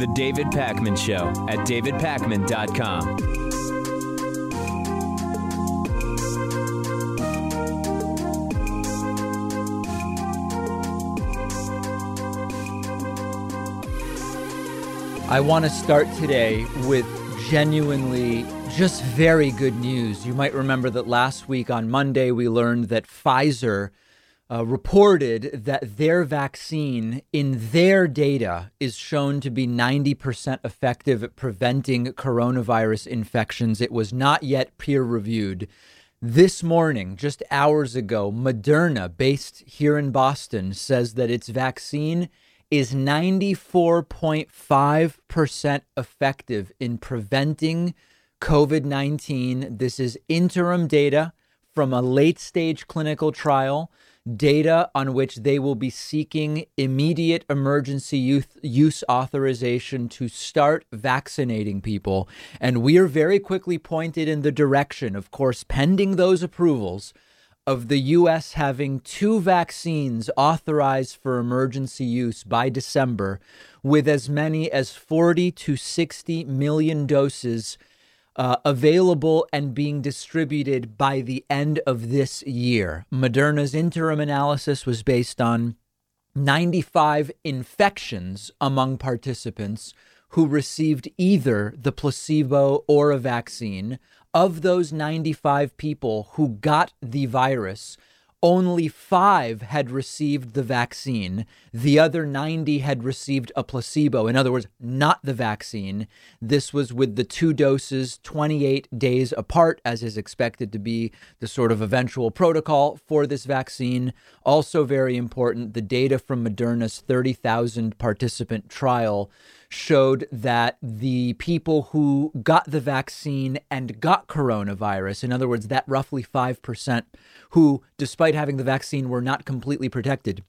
The David Pakman Show at davidpakman.com. I want to start today with genuinely just very good news. You might remember that last week on Monday, we learned that Pfizer uh, reported that their vaccine in their data is shown to be 90% effective at preventing coronavirus infections. It was not yet peer reviewed. This morning, just hours ago, Moderna, based here in Boston, says that its vaccine is 94.5% effective in preventing COVID 19. This is interim data from a late stage clinical trial, data on which they will be seeking immediate emergency use authorization to start vaccinating people. And we are very quickly pointed in the direction, of course, pending those approvals of the U.S. having two vaccines authorized for emergency use by December, with as many as 40 to 60 million doses uh, available and being distributed by the end of this year. Moderna's interim analysis was based on 95 infections among participants who received either the placebo or a vaccine of those 95 people who got the virus, only five had received the vaccine. The other 90 had received a placebo. In other words, not the vaccine. This was with the two doses 28 days apart, as is expected to be the sort of eventual protocol for this vaccine. Also, very important, the data from Moderna's 30,000 participant trial showed that the people who got the vaccine and got coronavirus, in other words, that roughly 5% who, despite having the vaccine, were not completely protected,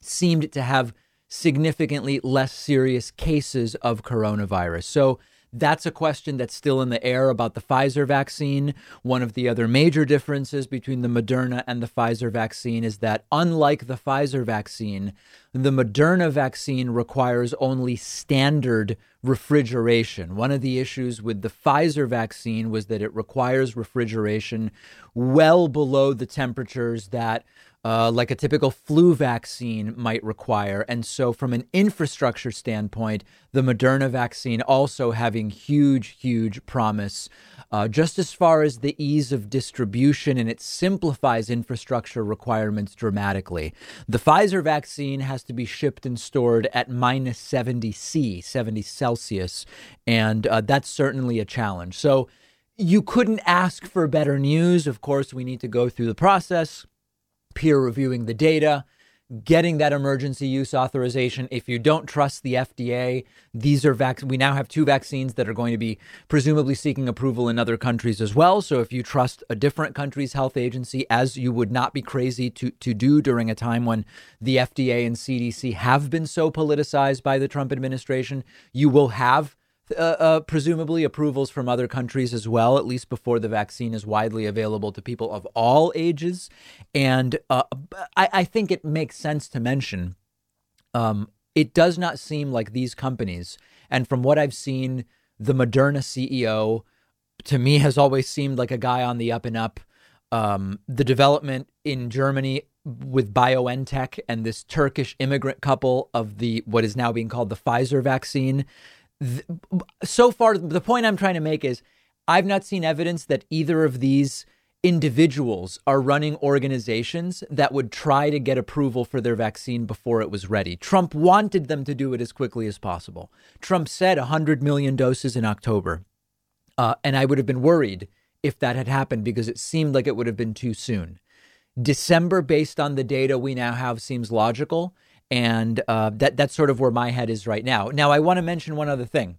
seemed to have significantly less serious cases of coronavirus. So that's a question that's still in the air about the Pfizer vaccine. One of the other major differences between the Moderna and the Pfizer vaccine is that, unlike the Pfizer vaccine, the Moderna vaccine requires only standard refrigeration. One of the issues with the Pfizer vaccine was that it requires refrigeration well below the temperatures that uh, like a typical flu vaccine might require. And so, from an infrastructure standpoint, the Moderna vaccine also having huge, huge promise. Uh, just as far as the ease of distribution, and it simplifies infrastructure requirements dramatically. The Pfizer vaccine has to be shipped and stored at minus 70 C, 70 Celsius, and uh, that's certainly a challenge. So, you couldn't ask for better news. Of course, we need to go through the process peer reviewing the data, getting that emergency use authorization. If you don't trust the FDA, these are vac- we now have two vaccines that are going to be presumably seeking approval in other countries as well. So if you trust a different country's health agency, as you would not be crazy to to do during a time when the FDA and CDC have been so politicized by the Trump administration, you will have uh, uh, presumably approvals from other countries as well, at least before the vaccine is widely available to people of all ages. And uh, I, I, think it makes sense to mention um, it does not seem like these companies, and from what I've seen, the Moderna CEO to me has always seemed like a guy on the up and up. Um, the development in Germany with BioNTech and this Turkish immigrant couple of the what is now being called the Pfizer vaccine th- so far, the point I'm trying to make is I've not seen evidence that either of these individuals are running organizations that would try to get approval for their vaccine before it was ready. Trump wanted them to do it as quickly as possible. Trump said 100 million doses in October. Uh, and I would have been worried if that had happened because it seemed like it would have been too soon. December, based on the data we now have, seems logical and uh, that that's sort of where my head is right now. Now, I want to mention one other thing.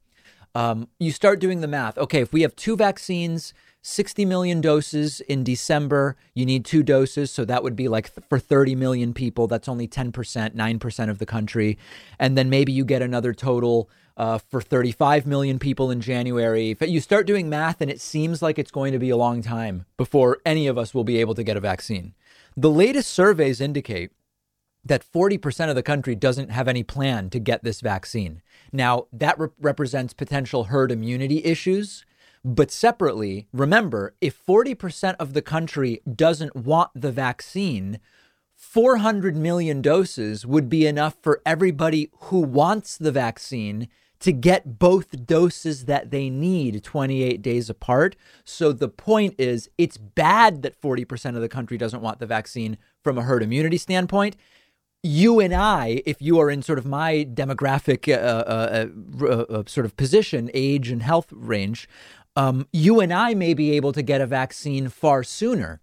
Um, you start doing the math. Okay, if we have two vaccines, 60 million doses in December, you need two doses. So that would be like th- for 30 million people, that's only 10%, 9% of the country. And then maybe you get another total uh, for 35 million people in January. If you start doing math, and it seems like it's going to be a long time before any of us will be able to get a vaccine. The latest surveys indicate that 40% of the country doesn't have any plan to get this vaccine. Now, that re- represents potential herd immunity issues. But separately, remember, if 40% of the country doesn't want the vaccine, 400 million doses would be enough for everybody who wants the vaccine to get both doses that they need 28 days apart. So the point is, it's bad that 40% of the country doesn't want the vaccine from a herd immunity standpoint. You and I, if you are in sort of my demographic uh, uh, uh, uh sort of position, age, and health range, um, you and I may be able to get a vaccine far sooner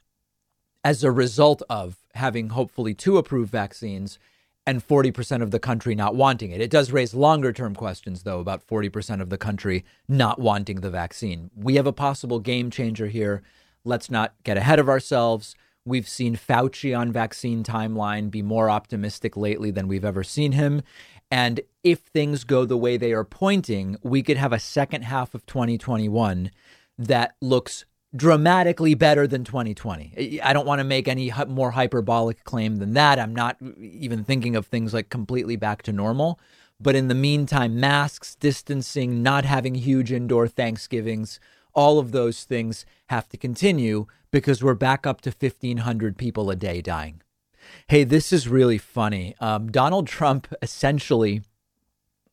as a result of having hopefully two approved vaccines and 40% of the country not wanting it. It does raise longer term questions, though, about 40% of the country not wanting the vaccine. We have a possible game changer here. Let's not get ahead of ourselves. We've seen Fauci on vaccine timeline be more optimistic lately than we've ever seen him. And if things go the way they are pointing, we could have a second half of 2021 that looks dramatically better than 2020. I don't want to make any more hyperbolic claim than that. I'm not even thinking of things like completely back to normal. But in the meantime, masks, distancing, not having huge indoor Thanksgivings, all of those things have to continue because we're back up to 1,500 people a day dying. Hey, this is really funny. Um, Donald Trump essentially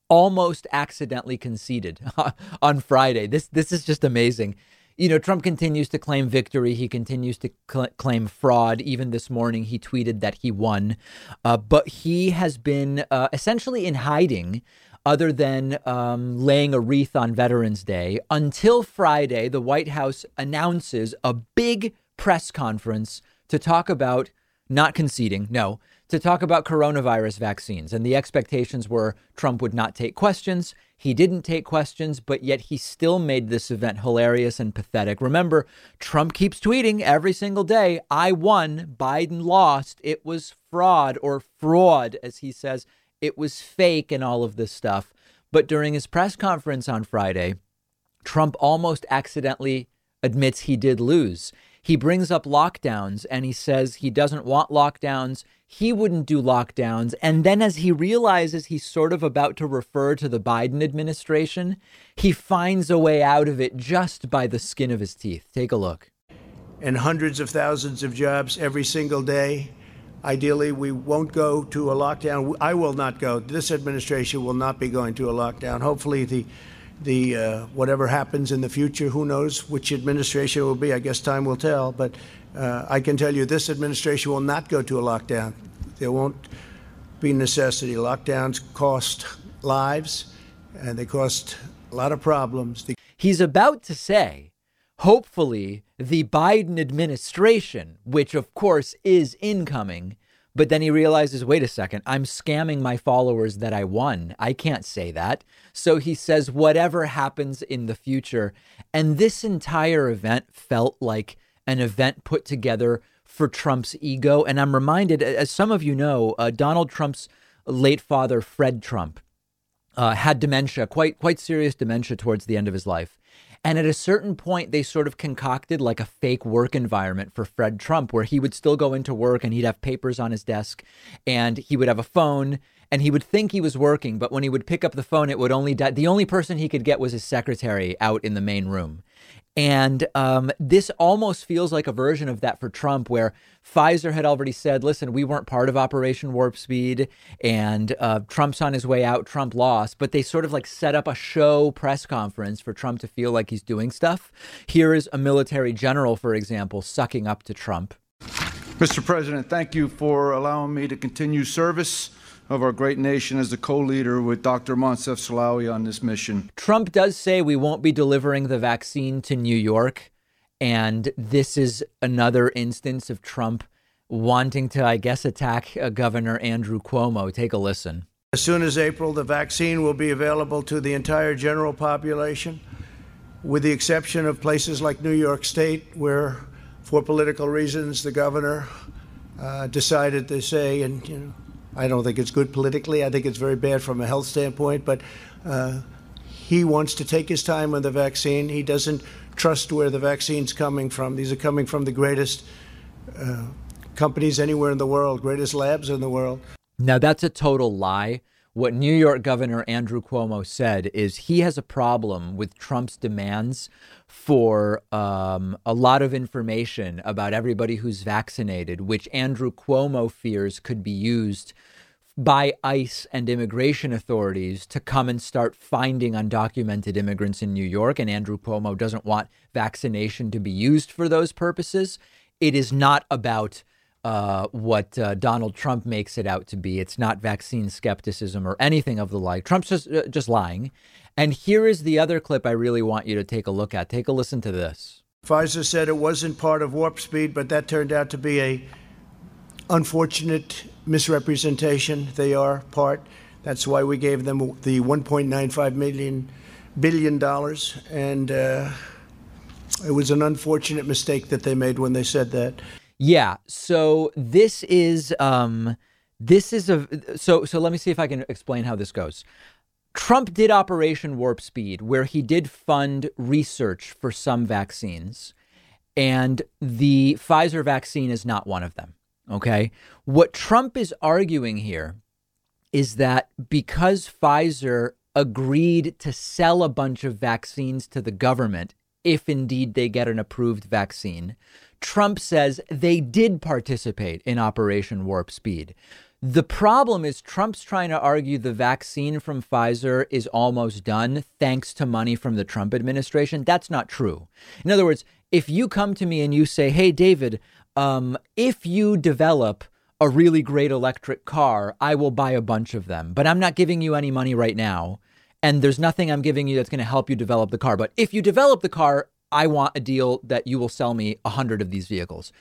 almost accidentally conceded on Friday. This this is just amazing you know, Trump continues to claim victory. He continues to cl- claim fraud. Even this morning, he tweeted that he won. Uh, but he has been uh, essentially in hiding, other than um, laying a wreath on Veterans Day, until Friday. The White House announces a big press conference to talk about not conceding, no, to talk about coronavirus vaccines. And the expectations were Trump would not take questions. He didn't take questions, but yet he still made this event hilarious and pathetic. Remember, Trump keeps tweeting every single day I won, Biden lost. It was fraud or fraud, as he says. It was fake and all of this stuff. But during his press conference on Friday, Trump almost accidentally admits he did lose. He brings up lockdowns and he says he doesn't want lockdowns he wouldn't do lockdowns. And then, as he realizes he's sort of about to refer to the Biden administration, he finds a way out of it just by the skin of his teeth. Take a look. And hundreds of thousands of jobs every single day. Ideally, we won't go to a lockdown. I will not go. This administration will not be going to a lockdown. Hopefully, the the uh, whatever happens in the future, who knows which administration will be? I guess time will tell. But uh, I can tell you this administration will not go to a lockdown. There won't be necessity. Lockdowns cost lives and they cost a lot of problems. He's about to say, hopefully, the Biden administration, which of course is incoming, but then he realizes, wait a second, I'm scamming my followers that I won. I can't say that. So he says, whatever happens in the future. And this entire event felt like an event put together for Trump's ego. And I'm reminded, as some of you know, uh, Donald Trump's late father, Fred Trump, uh, had dementia, quite quite serious dementia towards the end of his life. And at a certain point, they sort of concocted like a fake work environment for Fred Trump, where he would still go into work and he'd have papers on his desk and he would have a phone and he would think he was working, but when he would pick up the phone, it would only. The only person he could get was his secretary out in the main room. And um, this almost feels like a version of that for Trump, where Pfizer had already said, listen, we weren't part of Operation Warp Speed, and uh, Trump's on his way out, Trump lost. But they sort of like set up a show press conference for Trump to feel like he's doing stuff. Here is a military general, for example, sucking up to Trump. Mr. President, thank you for allowing me to continue service of our great nation as the co leader with Dr. Moncef Slaoui on this mission. Trump does say we won't be delivering the vaccine to New York. And this is another instance of Trump wanting to, I guess, attack uh, Governor Andrew Cuomo. Take a listen. As soon as April, the vaccine will be available to the entire general population, with the exception of places like New York State, where, for political reasons, the governor uh, decided to say, and you know, I don't think it's good politically. I think it's very bad from a health standpoint. But uh, he wants to take his time on the vaccine. He doesn't trust where the vaccine's coming from. These are coming from the greatest uh, companies anywhere in the world, greatest labs in the world. Now, that's a total lie. What New York Governor Andrew Cuomo said is he has a problem with Trump's demands for um, a lot of information about everybody who's vaccinated, which Andrew Cuomo fears could be used by ICE and immigration authorities to come and start finding undocumented immigrants in New York. And Andrew Cuomo doesn't want vaccination to be used for those purposes. It is not about uh, what uh, Donald Trump makes it out to be. It's not vaccine skepticism or anything of the like. Trump's just uh, just lying. And here is the other clip I really want you to take a look at. Take a listen to this. Pfizer said it wasn't part of warp speed, but that turned out to be a unfortunate misrepresentation. They are part. That's why we gave them the 1.95 million billion dollars, and uh, it was an unfortunate mistake that they made when they said that. Yeah. So this is um this is a so so let me see if I can explain how this goes. Trump did Operation Warp Speed where he did fund research for some vaccines and the Pfizer vaccine is not one of them. Okay? What Trump is arguing here is that because Pfizer agreed to sell a bunch of vaccines to the government if indeed they get an approved vaccine, Trump says they did participate in Operation Warp Speed. The problem is Trump's trying to argue the vaccine from Pfizer is almost done thanks to money from the Trump administration. That's not true. In other words, if you come to me and you say, "Hey David, um, if you develop a really great electric car, I will buy a bunch of them, but I'm not giving you any money right now." And there's nothing I'm giving you that's going to help you develop the car. But if you develop the car, I want a deal that you will sell me a hundred of these vehicles.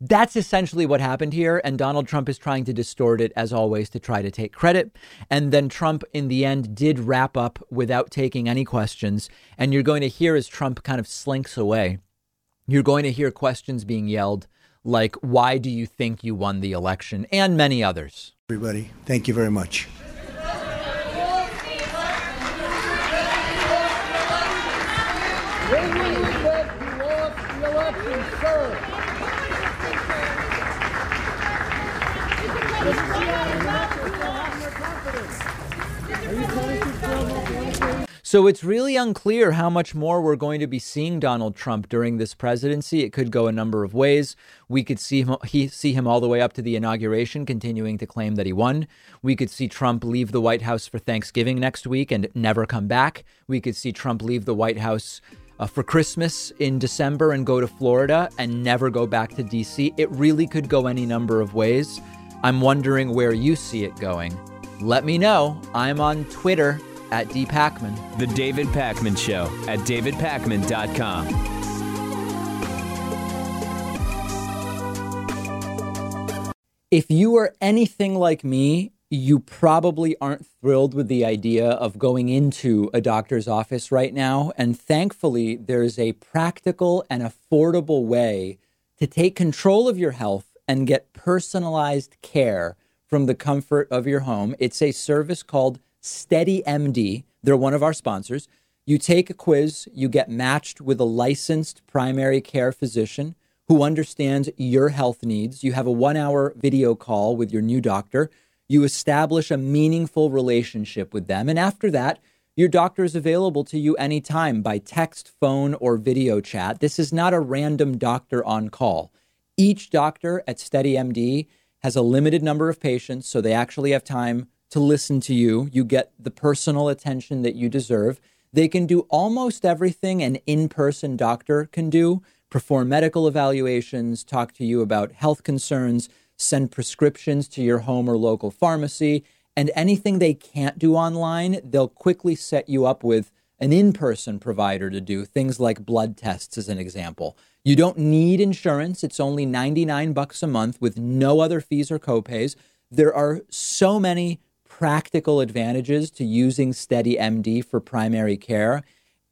That's essentially what happened here. And Donald Trump is trying to distort it, as always, to try to take credit. And then Trump, in the end, did wrap up without taking any questions. And you're going to hear as Trump kind of slinks away, you're going to hear questions being yelled like, Why do you think you won the election? and many others. Everybody, thank you very much. So it's really unclear how much more we're going to be seeing Donald Trump during this presidency. It could go a number of ways. We could see him he, see him all the way up to the inauguration continuing to claim that he won. We could see Trump leave the White House for Thanksgiving next week and never come back. We could see Trump leave the White House uh, for Christmas in December and go to Florida and never go back to DC. It really could go any number of ways. I'm wondering where you see it going. Let me know. I'm on Twitter at dpakman. The David Pakman Show at davidpakman.com. If you are anything like me, you probably aren't thrilled with the idea of going into a doctor's office right now. And thankfully, there's a practical and affordable way to take control of your health and get personalized care from the comfort of your home. It's a service called SteadyMD. They're one of our sponsors. You take a quiz, you get matched with a licensed primary care physician who understands your health needs. You have a one hour video call with your new doctor. You establish a meaningful relationship with them. And after that, your doctor is available to you anytime by text, phone, or video chat. This is not a random doctor on call. Each doctor at SteadyMD has a limited number of patients, so they actually have time to listen to you. You get the personal attention that you deserve. They can do almost everything an in person doctor can do perform medical evaluations, talk to you about health concerns, send prescriptions to your home or local pharmacy. And anything they can't do online, they'll quickly set you up with an in person provider to do things like blood tests, as an example. You don't need insurance. It's only 99 bucks a month with no other fees or copays. There are so many practical advantages to using SteadyMD for primary care,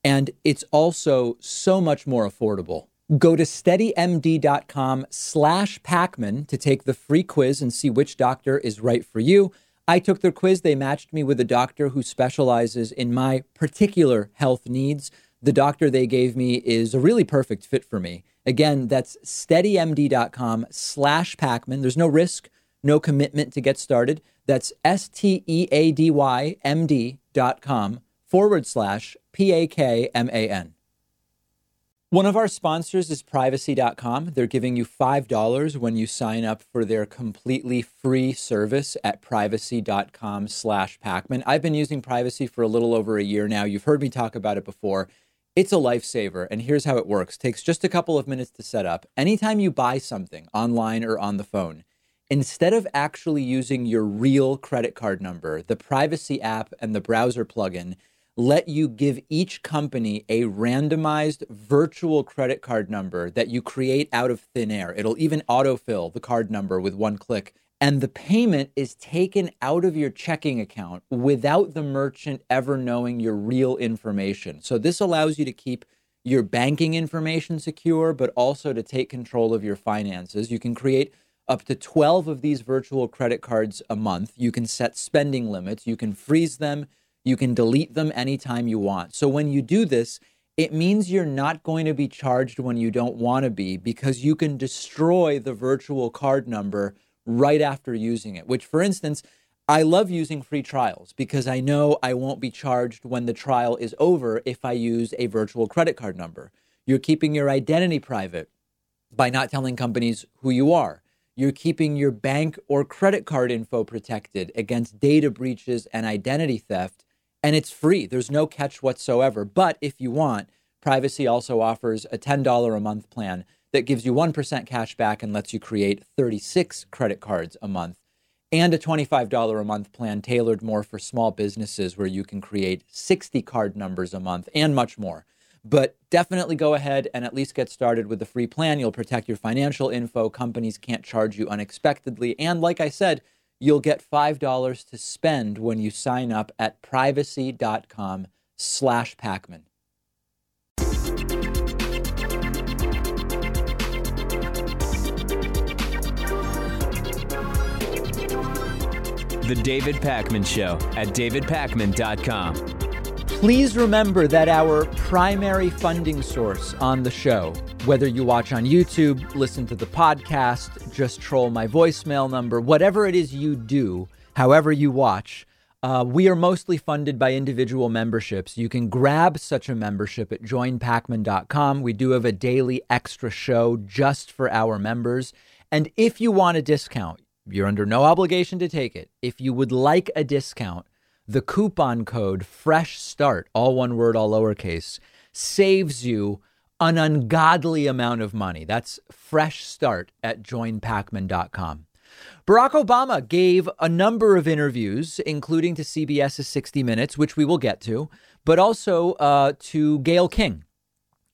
and it's also so much more affordable. Go to steadymd.com slash Pakman to take the free quiz and see which doctor is right for you. I took their quiz. They matched me with a doctor who specializes in my particular health needs. The doctor they gave me is a really perfect fit for me. Again, that's steadymd.com slash Pakman. There's no risk, no commitment to get started. That's S T E A D Y M D dot com forward slash P A K M A N. One of our sponsors is privacy.com. They're giving you $5 when you sign up for their completely free service at privacy.com slash Pakman. I've been using privacy for a little over a year now. You've heard me talk about it before. It's a lifesaver, and here's how it works. takes just a couple of minutes to set up. Anytime you buy something online or on the phone, instead of actually using your real credit card number, the privacy app and the browser plugin let you give each company a randomized virtual credit card number that you create out of thin air. It'll even autofill the card number with one click. And the payment is taken out of your checking account without the merchant ever knowing your real information. So, this allows you to keep your banking information secure, but also to take control of your finances. You can create up to 12 of these virtual credit cards a month. You can set spending limits, you can freeze them, you can delete them anytime you want. So when you do this, it means you're not going to be charged when you don't want to be because you can destroy the virtual card number right after using it. Which, for instance, I love using free trials because I know I won't be charged when the trial is over if I use a virtual credit card number. You're keeping your identity private by not telling companies who you are. You're keeping your bank or credit card info protected against data breaches and identity theft and it's free. There's no catch whatsoever. But if you want, Privacy also offers a $10 a month plan that gives you 1% cash back and lets you create 36 credit cards a month, and a $25 a month plan tailored more for small businesses where you can create 60 card numbers a month and much more. But definitely go ahead and at least get started with the free plan. You'll protect your financial info. Companies can't charge you unexpectedly. And like I said, you'll get $5 to spend when you sign up at privacy.com slash Pakman. The David Pakman Show at davidpakman.com. Please remember that our primary funding source on the show, whether you watch on YouTube, listen to the podcast, just troll my voicemail number, whatever it is you do, however you watch, uh, we are mostly funded by individual memberships. You can grab such a membership at joinpakman.com. We do have a daily extra show just for our members. And if you want a discount, you're under no obligation to take it. If you would like a discount, the coupon code fresh start all one word all lowercase saves you an ungodly amount of money. That's fresh start at joinpakman.com barack obama gave a number of interviews including to cbs's 60 minutes which we will get to but also uh, to gayle king.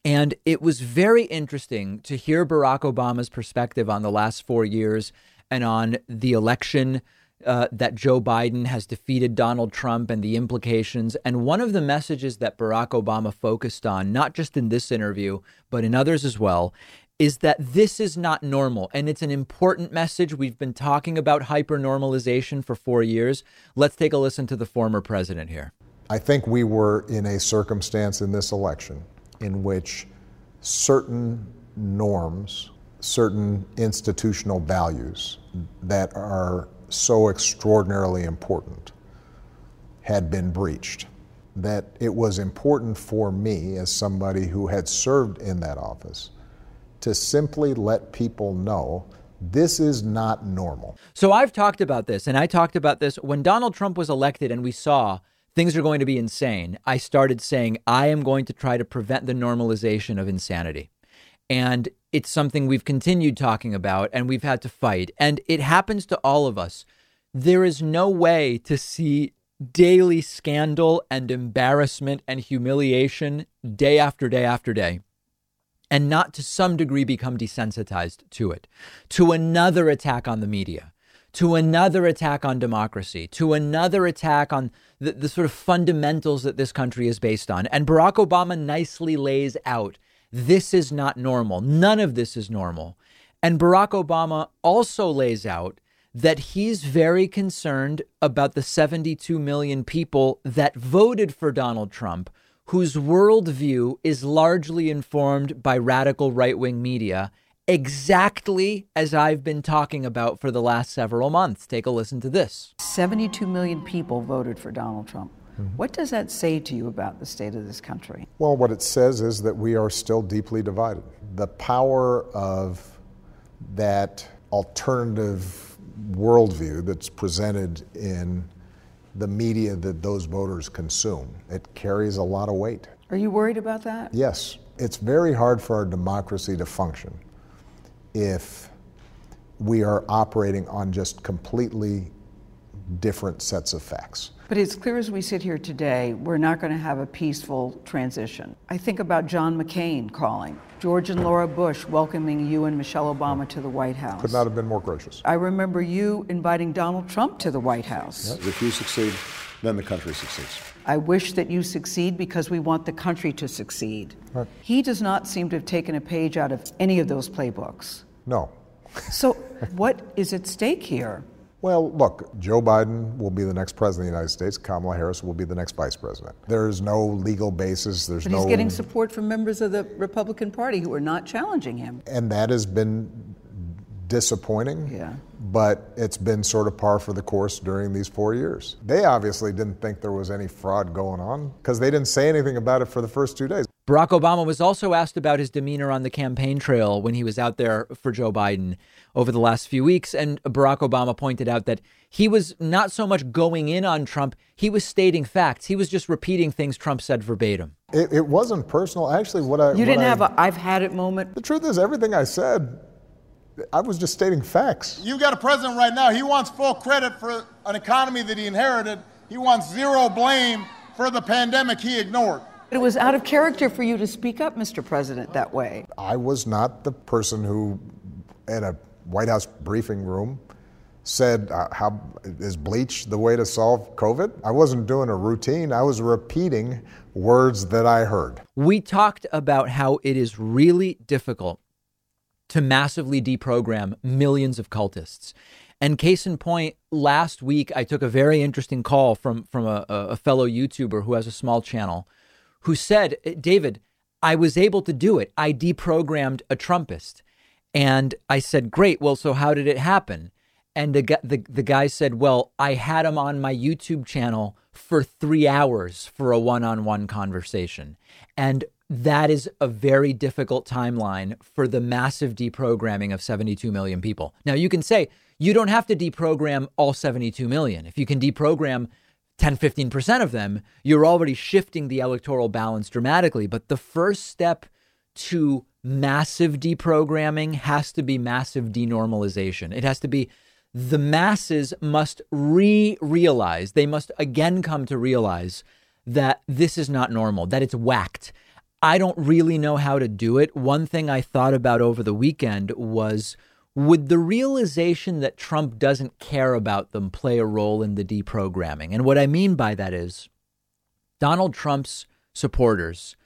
And it was very interesting to hear barack obama's perspective on the last four years and on the election uh, that Joe Biden has defeated Donald Trump and the implications. And one of the messages that Barack Obama focused on, not just in this interview, but in others as well, is that this is not normal. And it's an important message. We've been talking about hypernormalization for four years. Let's take a listen to the former president here. I think we were in a circumstance in this election in which certain norms, certain institutional values that are so extraordinarily important had been breached. That it was important for me, as somebody who had served in that office, to simply let people know this is not normal. So I've talked about this, and I talked about this when Donald Trump was elected, and we saw things are going to be insane. I started saying, I am going to try to prevent the normalization of insanity. And it's something we've continued talking about and we've had to fight. And it happens to all of us. There is no way to see daily scandal and embarrassment and humiliation day after day after day and not to some degree become desensitized to it, to another attack on the media, to another attack on democracy, to another attack on the, the sort of fundamentals that this country is based on. And Barack Obama nicely lays out this is not normal. None of this is normal. And Barack Obama also lays out that he's very concerned about the 72 million people that voted for Donald Trump, whose worldview is largely informed by radical right wing media exactly as I've been talking about for the last several months. Take a listen to this 72 million people voted for Donald Trump. Mm-hmm. What does that say to you about the state of this country? Well, what it says is that we are still deeply divided. The power of that alternative worldview that's presented in the media that those voters consume, it carries a lot of weight. Are you worried about that? Yes, it's very hard for our democracy to function if we are operating on just completely different sets of facts. But it's clear as we sit here today, we're not going to have a peaceful transition. I think about John McCain calling, George and Laura Bush welcoming you and Michelle Obama to the White House. Could not have been more gracious. I remember you inviting Donald Trump to the White House. If you succeed, then the country succeeds. I wish that you succeed because we want the country to succeed. Right. He does not seem to have taken a page out of any of those playbooks. No. So, what is at stake here? Well, look, Joe Biden will be the next president of the United States. Kamala Harris will be the next vice president. There's no legal basis. There's But no. he's getting support from members of the Republican Party who are not challenging him. and that has been disappointing. Yeah. But it's been sort of par for the course during these four years. They obviously didn't think there was any fraud going on because they didn't say anything about it for the first two days. Barack Obama was also asked about his demeanor on the campaign trail when he was out there for Joe Biden over the last few weeks. And Barack Obama pointed out that he was not so much going in on Trump, he was stating facts. He was just repeating things Trump said verbatim. It, it wasn't personal. Actually, what I You didn't I- have a I've had it moment. The truth is, everything I said, I was just stating facts. You've got a president right now, he wants full credit for an economy that he inherited. He wants zero blame for the pandemic he ignored. It was out of character for you to speak up, Mr. President, that way. I was not the person who, in a White House briefing room, said, uh, "How is bleach the way to solve COVID?" I wasn't doing a routine. I was repeating words that I heard. We talked about how it is really difficult to massively deprogram millions of cultists. And case in point, last week I took a very interesting call from from a, a fellow YouTuber who has a small channel, who said, "David, I was able to do it. I deprogrammed a Trumpist." And I said, "Great. Well, so how did it happen?" And the the, the guy said, "Well, I had him on my YouTube channel for three hours for a one-on-one conversation, and that is a very difficult timeline for the massive deprogramming of 72 million people. Now, you can say you don't have to deprogram all 72 million. If you can deprogram 10, 15% of them, you're already shifting the electoral balance dramatically. But the first step to massive deprogramming has to be massive denormalization. It has to be the masses must re realize, they must again come to realize that this is not normal, that it's whacked. I don't really know how to do it. One thing I thought about over the weekend was would the realization that Trump doesn't care about them play a role in the deprogramming? And what I mean by that is Donald Trump's supporters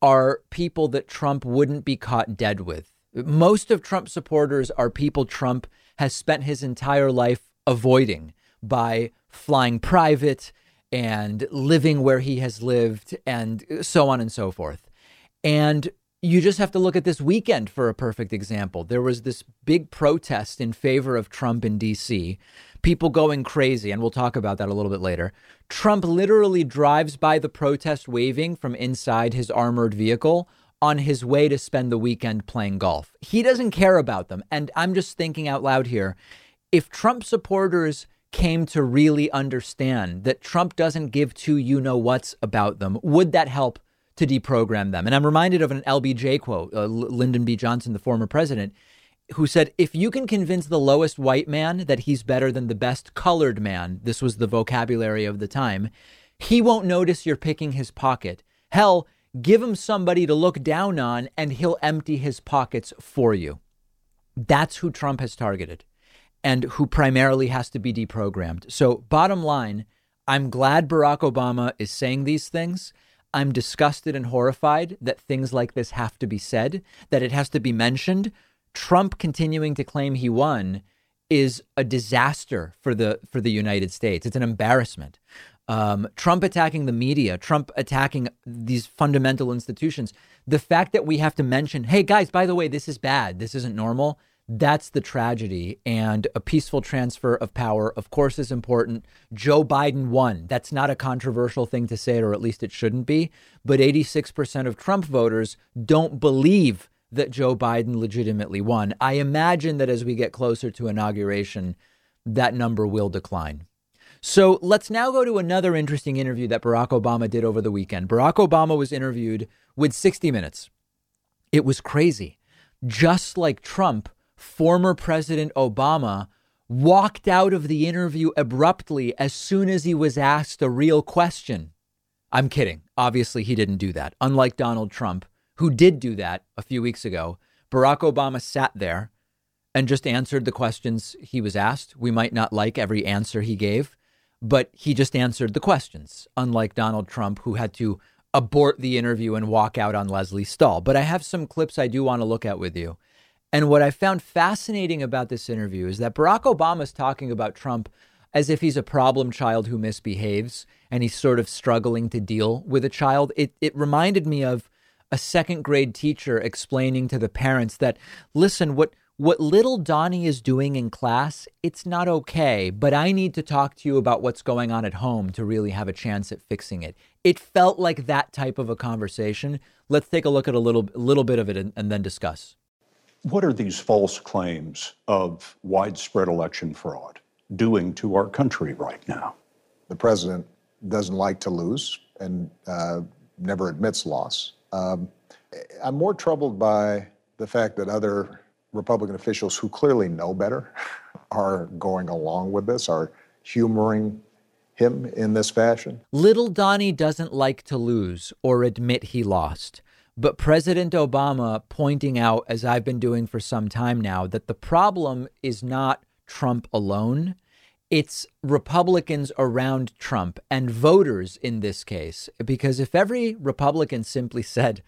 are people that Trump wouldn't be caught dead with. Most of Trump supporters are people Trump has spent his entire life avoiding by flying private and living where he has lived and so on and so forth. And you just have to look at this weekend for a perfect example. There was this big protest in favor of Trump in DC, people going crazy, and we'll talk about that a little bit later. Trump literally drives by the protest waving from inside his armored vehicle on his way to spend the weekend playing golf. He doesn't care about them. And I'm just thinking out loud here if Trump supporters came to really understand that Trump doesn't give two you know what's about them, would that help to deprogram them? And I'm reminded of an LBJ quote, uh, Lyndon B. Johnson, the former president, who said, If you can convince the lowest white man that he's better than the best colored man, this was the vocabulary of the time, he won't notice you're picking his pocket. Hell, give him somebody to look down on and he'll empty his pockets for you. That's who Trump has targeted and who primarily has to be deprogrammed. So, bottom line, I'm glad Barack Obama is saying these things. I'm disgusted and horrified that things like this have to be said, that it has to be mentioned. Trump continuing to claim he won is a disaster for the for the United States. It's an embarrassment. um, Trump attacking the media, Trump attacking these fundamental institutions. The fact that we have to mention, hey guys, by the way, this is bad, this isn't normal. That's the tragedy. And a peaceful transfer of power, of course, is important. Joe Biden won. That's not a controversial thing to say, or at least it shouldn't be. But 86% of Trump voters don't believe that Joe Biden legitimately won. I imagine that as we get closer to inauguration, that number will decline. So let's now go to another interesting interview that Barack Obama did over the weekend. Barack Obama was interviewed with 60 Minutes. It was crazy. Just like Trump, former President Obama walked out of the interview abruptly as soon as he was asked a real question. I'm kidding. Obviously, he didn't do that. Unlike Donald Trump, who did do that a few weeks ago, Barack Obama sat there and just answered the questions he was asked. We might not like every answer he gave, but he just answered the questions, unlike Donald Trump, who had to abort the interview and walk out on Lesley Stahl. But I have some clips I do want to look at with you. And what I found fascinating about this interview is that Barack Obama is talking about Trump as if he's a problem child who misbehaves and he's sort of struggling to deal with a child. It, it reminded me of a second grade teacher explaining to the parents that, listen, what, what little Donnie is doing in class, it's not okay, but I need to talk to you about what's going on at home to really have a chance at fixing it. It felt like that type of a conversation. Let's take a look at a little little bit of it and, and then discuss. What are these false claims of widespread election fraud doing to our country right now? The president doesn't like to lose and uh, never admits loss. Um, I'm more troubled by the fact that other Republican officials who clearly know better are going along with this, are humoring him in this fashion. Little Donnie doesn't like to lose or admit he lost. But President Obama pointing out, as I've been doing for some time now, that the problem is not Trump alone. It's Republicans around Trump and voters in this case. Because if every Republican simply said,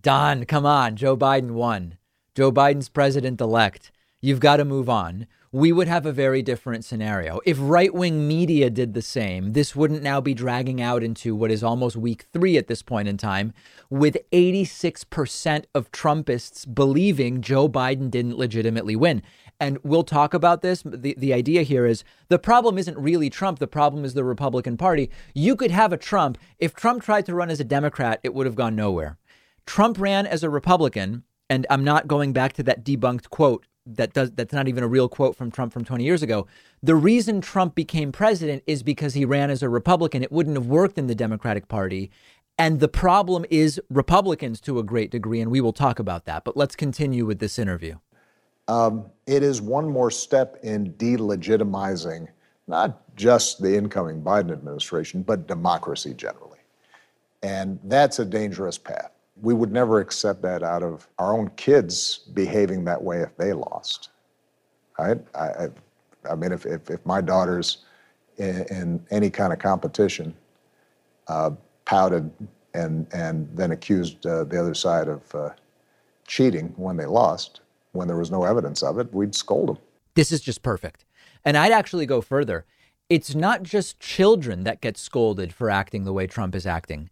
Don, come on, Joe Biden won, Joe Biden's president elect. You've got to move on. We would have a very different scenario. If right wing media did the same, this wouldn't now be dragging out into what is almost week three at this point in time, with 86% of Trumpists believing Joe Biden didn't legitimately win. And we'll talk about this. The, the idea here is the problem isn't really Trump. The problem is the Republican Party. You could have a Trump. If Trump tried to run as a Democrat, it would have gone nowhere. Trump ran as a Republican and I'm not going back to that debunked quote that does that's not even a real quote from Trump from 20 years ago. The reason Trump became president is because he ran as a Republican. It wouldn't have worked in the Democratic Party. And the problem is Republicans to a great degree, and we will talk about that. But let's continue with this interview. Um, it is one more step in delegitimizing not just the incoming Biden administration, but democracy generally. And that's a dangerous path we would never accept that out of our own kids behaving that way if they lost. Right? I, I, I mean, if, if, if, my daughters in, in, any kind of competition uh, pouted and, and then accused uh, the other side of uh, cheating when they lost, when there was no evidence of it, we'd scold them. This is just perfect. And I'd actually go further. It's not just children that get scolded for acting the way Trump is acting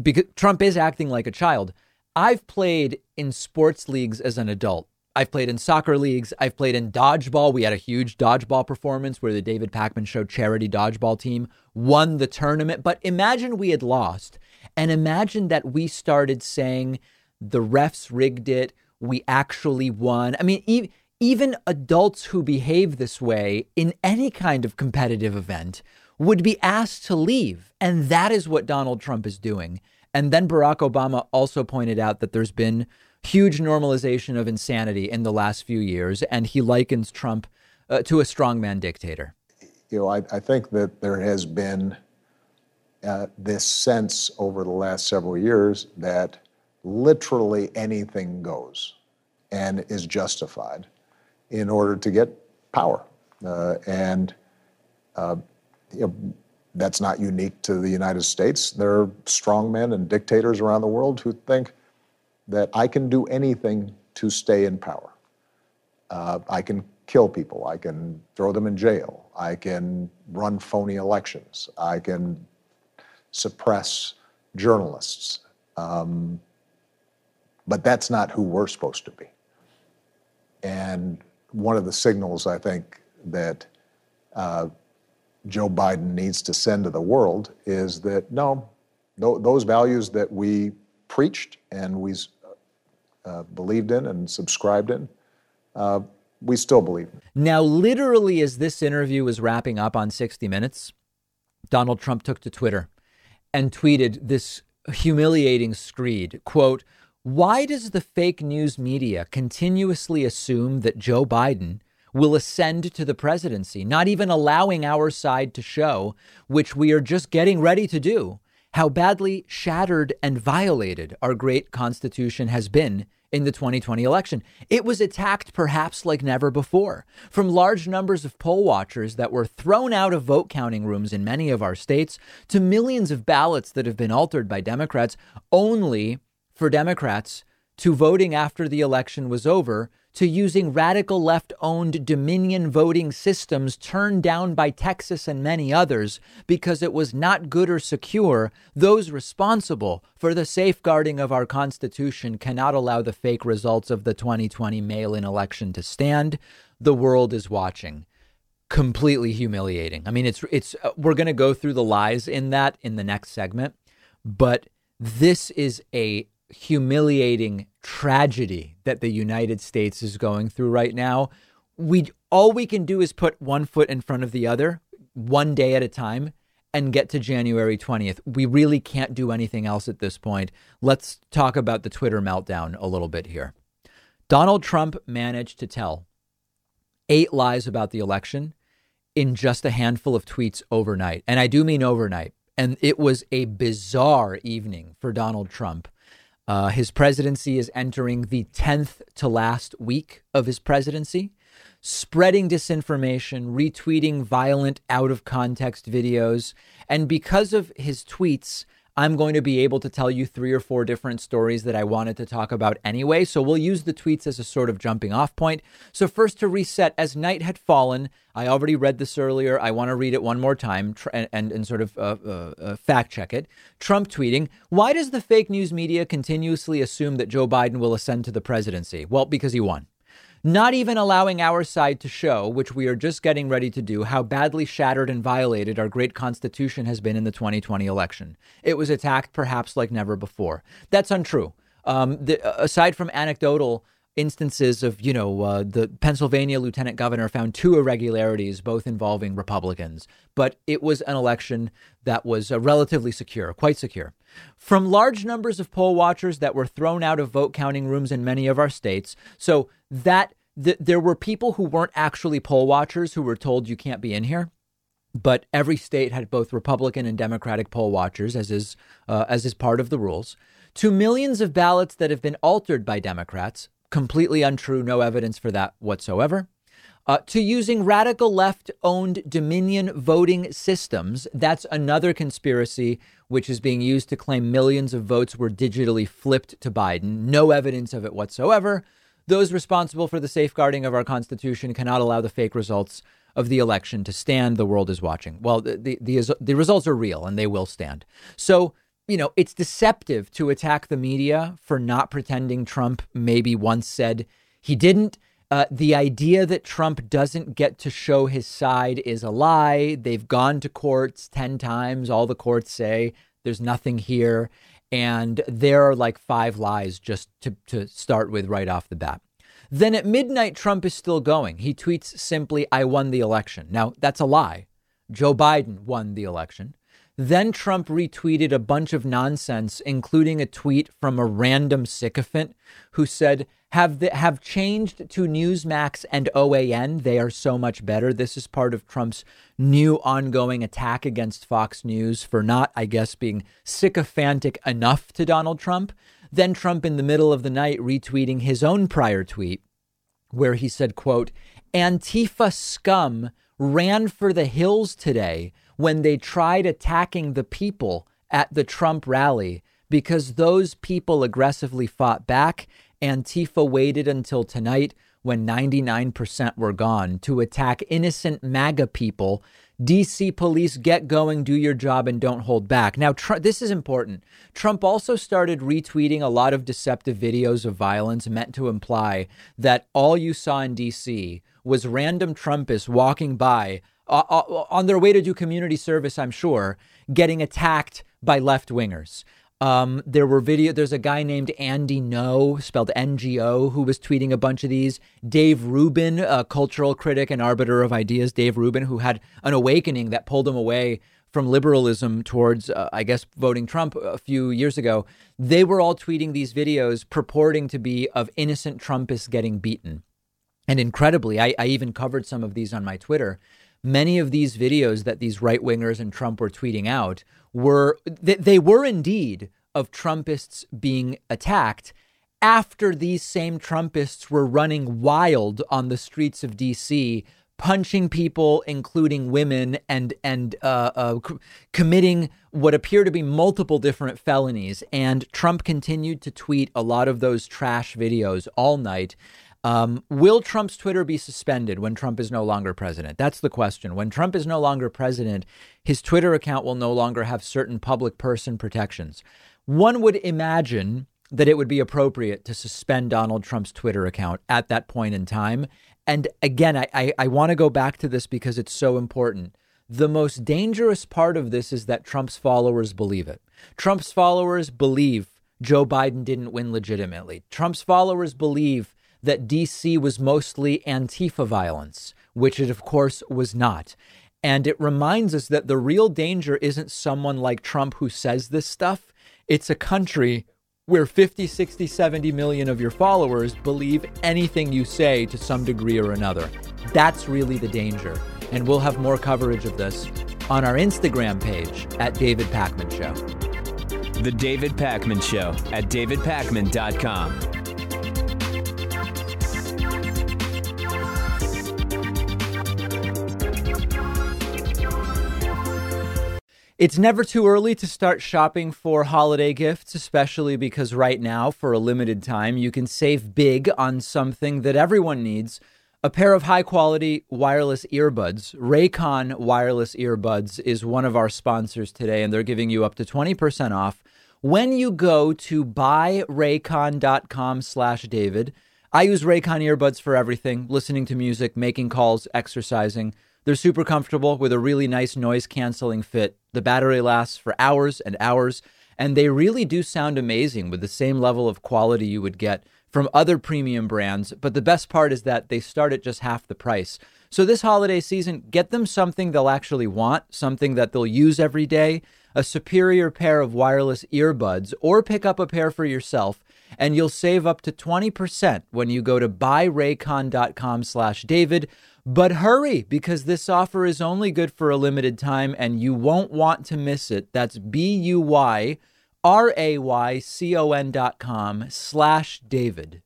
because Trump is acting like a child. I've played in sports leagues as an adult. I've played in soccer leagues. I've played in dodgeball. We had a huge dodgeball performance where the David Pakman Show charity dodgeball team won the tournament. But imagine we had lost. And imagine that we started saying the refs rigged it. We actually won. I mean, e- even adults who behave this way in any kind of competitive event would be asked to leave. And that is what Donald Trump is doing. And then Barack Obama also pointed out that there's been huge normalization of insanity in the last few years, and he likens Trump uh, to a strongman dictator. You know, I, I, think that there has been uh, this sense over the last several years that literally anything goes and is justified in order to get power. Uh, and uh, you know, that's not unique to the United States. There are strongmen and dictators around the world who think that I can do anything to stay in power. Uh, I can kill people. I can throw them in jail. I can run phony elections. I can suppress journalists. Um, but that's not who we're supposed to be. And one of the signals I think that uh, Joe Biden needs to send to the world is that no, th- those values that we preached and we uh, believed in and subscribed in, uh, we still believe in. Now, literally, as this interview was wrapping up on 60 Minutes, Donald Trump took to Twitter and tweeted this humiliating screed quote why does the fake news media continuously assume that joe biden will ascend to the presidency not even allowing our side to show which we are just getting ready to do how badly shattered and violated our great constitution has been in the 2020 election. It was attacked perhaps like never before from large numbers of poll watchers that were thrown out of vote counting rooms in many of our states to millions of ballots that have been altered by Democrats only for Democrats to voting after the election was over to using radical left owned Dominion voting systems turned down by Texas and many others because it was not good or secure, those responsible for the safeguarding of our Constitution cannot allow the fake results of the 2020 mail in election to stand. The world is watching. Completely humiliating. I mean, it's, it's, uh, we're going to go through the lies in that in the next segment, but this is a humiliating tragedy that the United States is going through right now. We all we can do is put one foot in front of the other, one day at a time and get to January 20th. We really can't do anything else at this point. Let's talk about the Twitter meltdown a little bit here. Donald Trump managed to tell eight lies about the election in just a handful of tweets overnight. And I do mean overnight. And it was a bizarre evening for Donald Trump uh, his presidency is entering the 10th to last week of his presidency, spreading disinformation, retweeting violent, out of context videos. And because of his tweets, I'm going to be able to tell you three or four different stories that I wanted to talk about anyway. So we'll use the tweets as a sort of jumping off point. So, first to reset, as night had fallen, I already read this earlier. I want to read it one more time and, and, and, sort of uh, uh, uh, fact check it. Trump tweeting, Why does the fake news media continuously assume that Joe Biden will ascend to the presidency? Well, because he won not even allowing our side to show, which we are just getting ready to do, how badly shattered and violated our great Constitution has been in the 2020 election. It was attacked perhaps like never before. That's untrue. Um, the, aside from anecdotal instances of, you know, uh, the Pennsylvania lieutenant governor found two irregularities, both involving Republicans, but it was an election that was uh, relatively secure, quite secure. From large numbers of poll watchers that were thrown out of vote counting rooms in many of our states. So that th- there were people who weren't actually poll watchers who were told you can't be in here. But every state had both Republican and Democratic poll watchers, as is uh, as is part of the rules. To millions of ballots that have been altered by Democrats, completely untrue, no evidence for that whatsoever. Uh, to using radical left owned Dominion voting systems. That's another conspiracy which is being used to claim millions of votes were digitally flipped to Biden. No evidence of it whatsoever. Those responsible for the safeguarding of our Constitution cannot allow the fake results of the election to stand. The world is watching. Well, the, the, the, the results are real and they will stand. So, you know, it's deceptive to attack the media for not pretending Trump maybe once said he didn't. Uh, the idea that Trump doesn't get to show his side is a lie. They've gone to courts 10 times. All the courts say there's nothing here. And there are like five lies just to, to start with right off the bat. Then at midnight, Trump is still going. He tweets simply, I won the election. Now, that's a lie. Joe Biden won the election. Then Trump retweeted a bunch of nonsense, including a tweet from a random sycophant who said, have the, have changed to Newsmax and OAN. They are so much better. This is part of Trump's new ongoing attack against Fox News for not, I guess, being sycophantic enough to Donald Trump. Then Trump in the middle of the night retweeting his own prior tweet where he said, quote, Antifa scum ran for the hills today when they tried attacking the people at the Trump rally because those people aggressively fought back Antifa waited until tonight when 99% were gone to attack innocent MAGA people. DC police get going, do your job, and don't hold back. Now, Tr- this is important. Trump also started retweeting a lot of deceptive videos of violence meant to imply that all you saw in DC was random Trumpists walking by uh, on their way to do community service, I'm sure, getting attacked by left wingers. Um, there were video. There's a guy named Andy Ngo, spelled N-G-O, who was tweeting a bunch of these. Dave Rubin, a cultural critic and arbiter of ideas, Dave Rubin, who had an awakening that pulled him away from liberalism towards, uh, I guess, voting Trump a few years ago. They were all tweeting these videos purporting to be of innocent Trumpists getting beaten. And incredibly, I, I even covered some of these on my Twitter. Many of these videos that these right wingers and Trump were tweeting out were they, they were indeed of Trumpists being attacked after these same Trumpists were running wild on the streets of DC, punching people, including women, and and uh, uh, c- committing what appear to be multiple different felonies. And Trump continued to tweet a lot of those trash videos all night. Um, will Trump's Twitter be suspended when Trump is no longer president? That's the question. When Trump is no longer president, his Twitter account will no longer have certain public person protections. One would imagine that it would be appropriate to suspend Donald Trump's Twitter account at that point in time. And again, I, I, I want to go back to this because it's so important. The most dangerous part of this is that Trump's followers believe it. Trump's followers believe Joe Biden didn't win legitimately. Trump's followers believe that DC was mostly Antifa violence, which it, of course, was not. And it reminds us that the real danger isn't someone like Trump who says this stuff, it's a country where 50, 60, 70 million of your followers believe anything you say to some degree or another. That's really the danger. And we'll have more coverage of this on our Instagram page at David Pakman Show. The David Pakman Show at davidpakman.com. It's never too early to start shopping for holiday gifts, especially because right now, for a limited time, you can save big on something that everyone needs a pair of high quality wireless earbuds. Raycon wireless earbuds is one of our sponsors today, and they're giving you up to 20% off when you go to buyraycon.com slash David. I use Raycon earbuds for everything listening to music, making calls, exercising. They're super comfortable with a really nice noise canceling fit. The battery lasts for hours and hours, and they really do sound amazing with the same level of quality you would get from other premium brands. But the best part is that they start at just half the price. So this holiday season, get them something they'll actually want, something that they'll use every day, a superior pair of wireless earbuds, or pick up a pair for yourself and you'll save up to 20% when you go to buyraycon.com slash david but hurry because this offer is only good for a limited time and you won't want to miss it. That's B U Y R A Y C O N dot com slash David.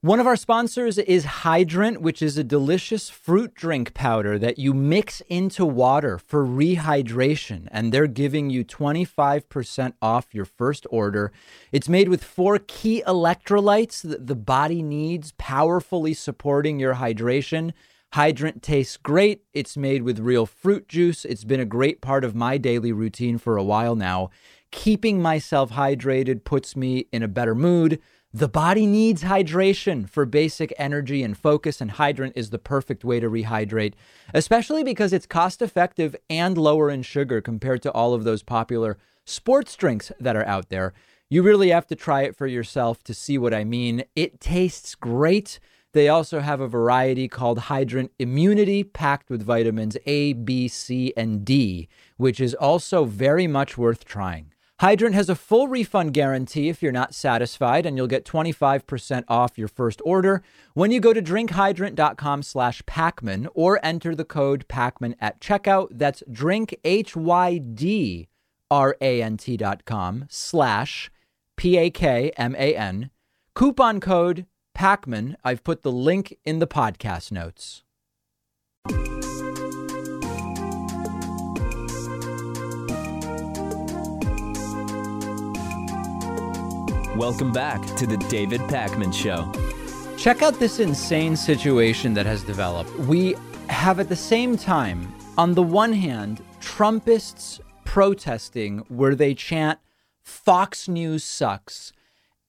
One of our sponsors is Hydrant, which is a delicious fruit drink powder that you mix into water for rehydration. And they're giving you 25% off your first order. It's made with four key electrolytes that the body needs, powerfully supporting your hydration. Hydrant tastes great. It's made with real fruit juice. It's been a great part of my daily routine for a while now. Keeping myself hydrated puts me in a better mood. The body needs hydration for basic energy and focus, and Hydrant is the perfect way to rehydrate, especially because it's cost effective and lower in sugar compared to all of those popular sports drinks that are out there. You really have to try it for yourself to see what I mean. It tastes great. They also have a variety called Hydrant Immunity, packed with vitamins A, B, C, and D, which is also very much worth trying. Hydrant has a full refund guarantee if you're not satisfied, and you'll get 25% off your first order when you go to drinkhydrant.com slash Pakman or enter the code Pakman at checkout. That's drink, H-Y-D-R-A-N-T dot com slash P-A-K-M-A-N. Coupon code Pakman. I've put the link in the podcast notes. Welcome back to the David Pakman Show. Check out this insane situation that has developed. We have at the same time, on the one hand, Trumpists protesting where they chant, Fox News sucks.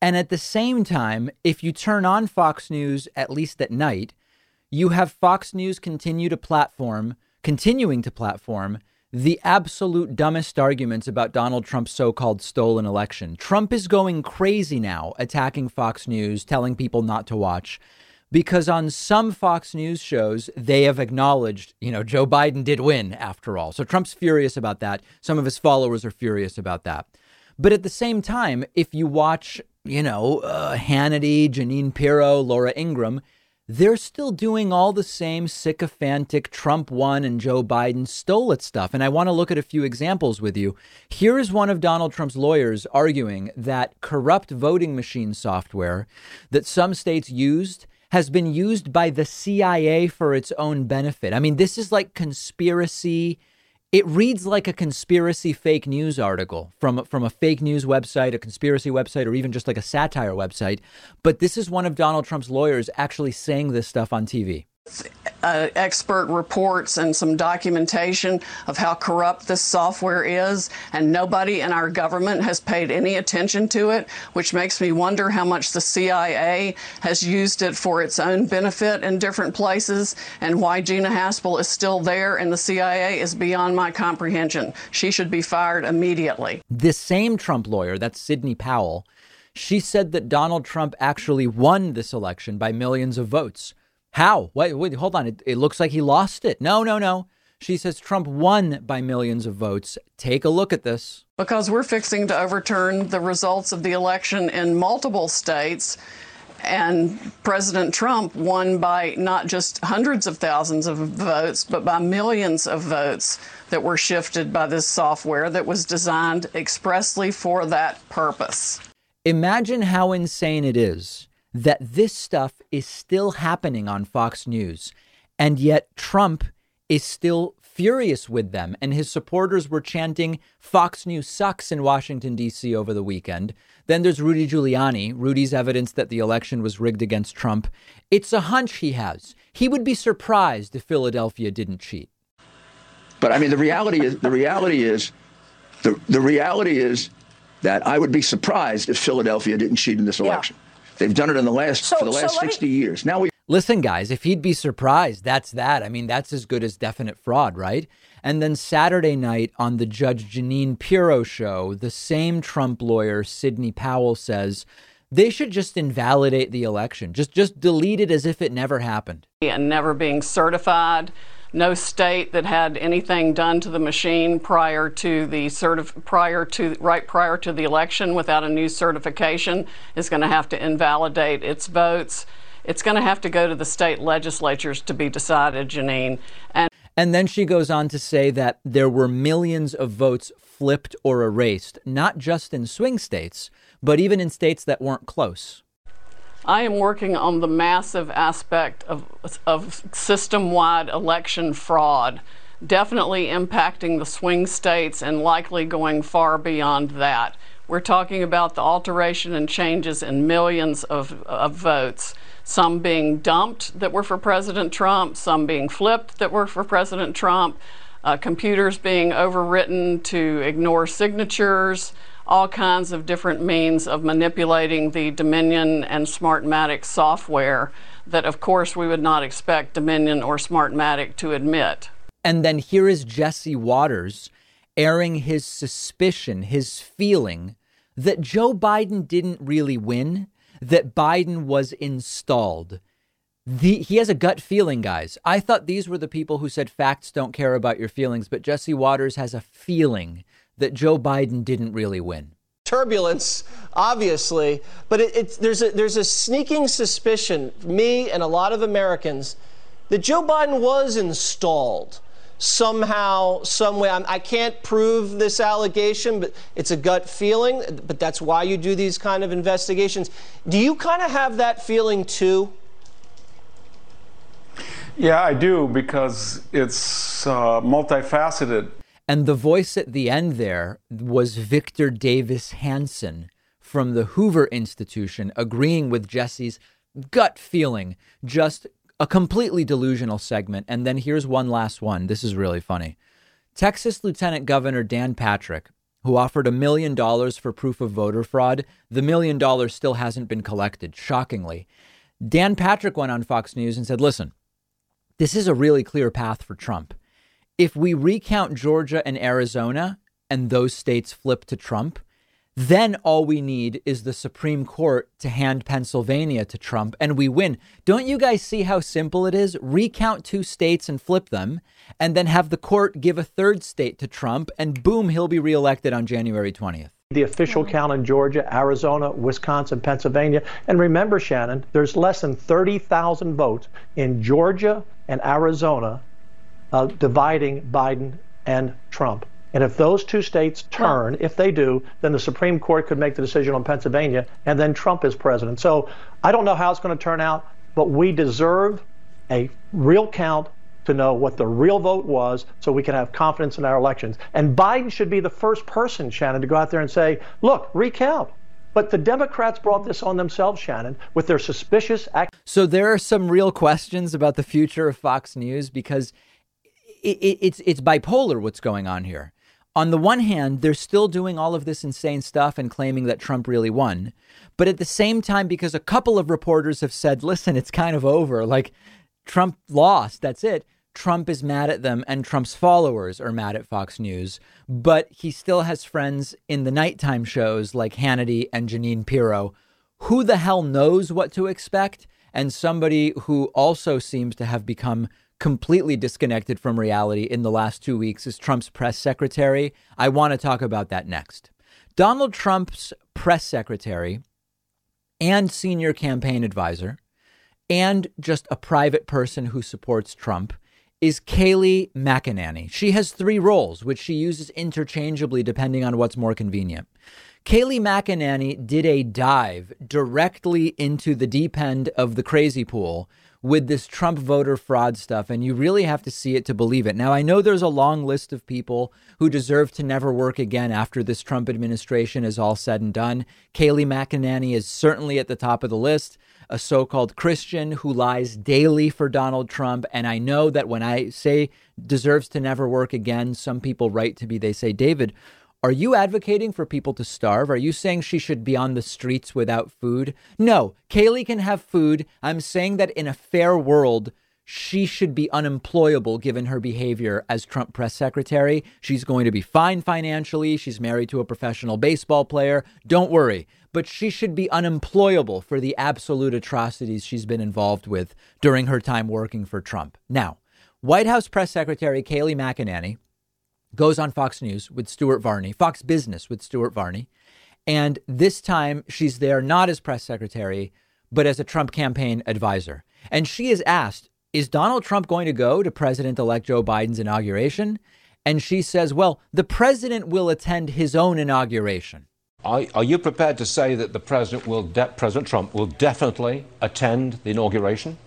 And at the same time, if you turn on Fox News, at least at night, you have Fox News continue to platform, continuing to platform the absolute dumbest arguments about Donald Trump's so called stolen election. Trump is going crazy now, attacking Fox News, telling people not to watch. Because on some Fox News shows, they have acknowledged, you know, Joe Biden did win after all. So Trump's furious about that. Some of his followers are furious about that. But at the same time, if you watch, you know, uh, Hannity, Jeanine Pirro, Laura Ingraham, they're still doing all the same sycophantic Trump won and Joe Biden stole it stuff. And I want to look at a few examples with you. Here is one of Donald Trump's lawyers arguing that corrupt voting machine software that some states used has been used by the CIA for its own benefit. I mean, this is like conspiracy it reads like a conspiracy fake news article from from a fake news website, a conspiracy website, or even just like a satire website. But this is one of Donald Trump's lawyers actually saying this stuff on TV uh, expert reports and some documentation of how corrupt this software is, and nobody in our government has paid any attention to it, which makes me wonder how much the CIA has used it for its own benefit in different places, and why Gina Haspel is still there and the CIA is beyond my comprehension. She should be fired immediately. This same Trump lawyer, that's Sidney Powell, she said that Donald Trump actually won this election by millions of votes. How? Wait, wait, hold on. It, it looks like he lost it. No, no, no. She says Trump won by millions of votes. Take a look at this. Because we're fixing to overturn the results of the election in multiple states. And President Trump won by not just hundreds of thousands of votes, but by millions of votes that were shifted by this software that was designed expressly for that purpose. Imagine how insane it is that this stuff is still happening on Fox News. And yet Trump is still furious with them. And his supporters were chanting, Fox News sucks in Washington, D.C. over the weekend. Then there's Rudy Giuliani, Rudy's evidence that the election was rigged against Trump. It's a hunch he has. He would be surprised if Philadelphia didn't cheat. But I mean, the reality is, the reality is, the, the reality is that I would be surprised if Philadelphia didn't cheat in this election. Yeah. They've done it in the last so, for the last so 60 me... years. Now we Listen, guys, if he'd be surprised, that's that. I mean, that's as good as definite fraud, right? And then Saturday night on the Judge Jeanine Pirro show, the same Trump lawyer, Sidney Powell, says they should just invalidate the election. Just just delete it as if it never happened. And never being certified no state that had anything done to the machine prior to the certif- prior to right prior to the election without a new certification is going to have to invalidate its votes. It's going to have to go to the state legislatures to be decided, Jeanine. And and then she goes on to say that there were millions of votes flipped or erased, not just in swing states, but even in states that weren't close. I am working on the massive aspect of, of system wide election fraud, definitely impacting the swing states and likely going far beyond that. We're talking about the alteration and changes in millions of, of votes, some being dumped that were for President Trump, some being flipped that were for President Trump, uh, computers being overwritten to ignore signatures all kinds of different means of manipulating the Dominion and Smartmatic software that, of course, we would not expect Dominion or Smartmatic to admit. And then here is Jesse Watters airing his suspicion, his feeling that Joe Biden didn't really win, that Biden was installed. The, he has a gut feeling, guys. I thought these were the people who said facts don't care about your feelings, but Jesse Watters has a feeling that Joe Biden didn't really win? Turbulence, obviously, but it, it's, there's, a, there's a sneaking suspicion, me and a lot of Americans, that Joe Biden was installed somehow, some way. I can't prove this allegation, but it's a gut feeling. But that's why you do these kind of investigations. Do you kind of have that feeling too? Yeah, I do because it's uh, multifaceted. And the voice at the end there was Victor Davis Hanson from the Hoover Institution, agreeing with Jesse's gut feeling, just a completely delusional segment. And then here's one last one. This is really funny. Texas Lieutenant Governor Dan Patrick, who offered a million dollars for proof of voter fraud, the million dollars still hasn't been collected, shockingly. Dan Patrick went on Fox News and said, listen, this is a really clear path for Trump. If we recount Georgia and Arizona and those states flip to Trump, then all we need is the Supreme Court to hand Pennsylvania to Trump and we win. Don't you guys see how simple it is? Recount two states and flip them, and then have the court give a third state to Trump, and boom, he'll be reelected on January 20th. The official count in Georgia, Arizona, Wisconsin, Pennsylvania. And remember, Shannon, there's less than 30,000 votes in Georgia and Arizona uh, dividing Biden and Trump. And if those two states turn, if they do, then the Supreme Court could make the decision on Pennsylvania, and then Trump is president. So I don't know how it's going to turn out, but we deserve a real count to know what the real vote was so we can have confidence in our elections. And Biden should be the first person, Shannon, to go out there and say, look, recount. But the Democrats brought this on themselves, Shannon, with their suspicious act. So there are some real questions about the future of Fox News because it, it, it's it's bipolar what's going on here on the one hand, they're still doing all of this insane stuff and claiming that Trump really won. But at the same time, because a couple of reporters have said, listen, it's kind of over, like Trump lost, that's it. Trump is mad at them and Trump's followers are mad at Fox News, but he still has friends in the nighttime shows like Hannity and Jeanine Pirro. Who the hell knows what to expect? And somebody who also seems to have become completely disconnected from reality in the last two weeks is Trump's press secretary. I want to talk about that next. Donald Trump's press secretary and senior campaign advisor, and just a private person who supports Trump, is Kayleigh McEnany. She has three roles, which she uses interchangeably depending on what's more convenient. Kayleigh McEnany did a dive directly into the deep end of the crazy pool with this Trump voter fraud stuff, and you really have to see it to believe it. Now, I know there's a long list of people who deserve to never work again after this Trump administration is all said and done. Kayleigh McEnany is certainly at the top of the list, a so called Christian who lies daily for Donald Trump. And I know that when I say deserves to never work again, some people write to me, they say, David, are you advocating for people to starve? Are you saying she should be on the streets without food? No, Kayleigh can have food. I'm saying that in a fair world, she should be unemployable given her behavior as Trump press secretary. She's going to be fine financially. She's married to a professional baseball player. Don't worry. But she should be unemployable for the absolute atrocities she's been involved with during her time working for Trump. Now, White House press secretary Kayleigh McEnany goes on Fox News with Stuart Varney, Fox Business with Stuart Varney. And this time she's there not as press secretary, but as a Trump campaign advisor. And she is asked, Is Donald Trump going to go to President elect Joe Biden's inauguration? And she says, Well, the president will attend his own inauguration. Are, are you prepared to say that the president will, de- President Trump will definitely attend the inauguration?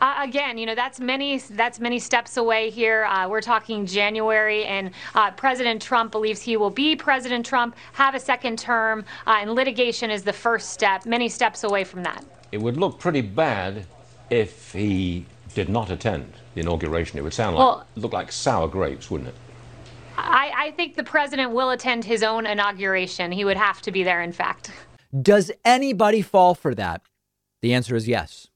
Uh, again, you know that's many that's many steps away here. Uh, we're talking January, and uh, President Trump believes he will be President Trump, have a second term, uh, and litigation is the first step. Many steps away from that. It would look pretty bad if he did not attend the inauguration. It would sound like well, look like sour grapes, wouldn't it? I, I think the president will attend his own inauguration. He would have to be there, in fact. Does anybody fall for that? The answer is yes.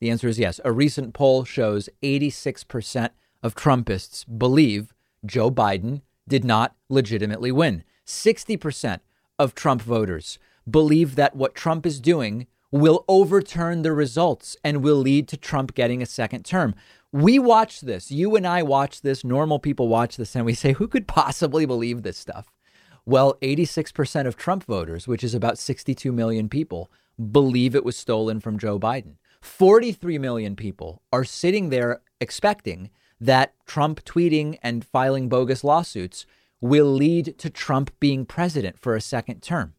The answer is yes. A recent poll shows 86% of Trumpists believe Joe Biden did not legitimately win. 60% of Trump voters believe that what Trump is doing will overturn the results and will lead to Trump getting a second term. We watch this. You and I watch this. Normal people watch this and we say, who could possibly believe this stuff? Well, 86% of Trump voters, which is about 62 million people, believe it was stolen from Joe Biden. 43 million people are sitting there expecting that Trump tweeting and filing bogus lawsuits will lead to Trump being president for a second term.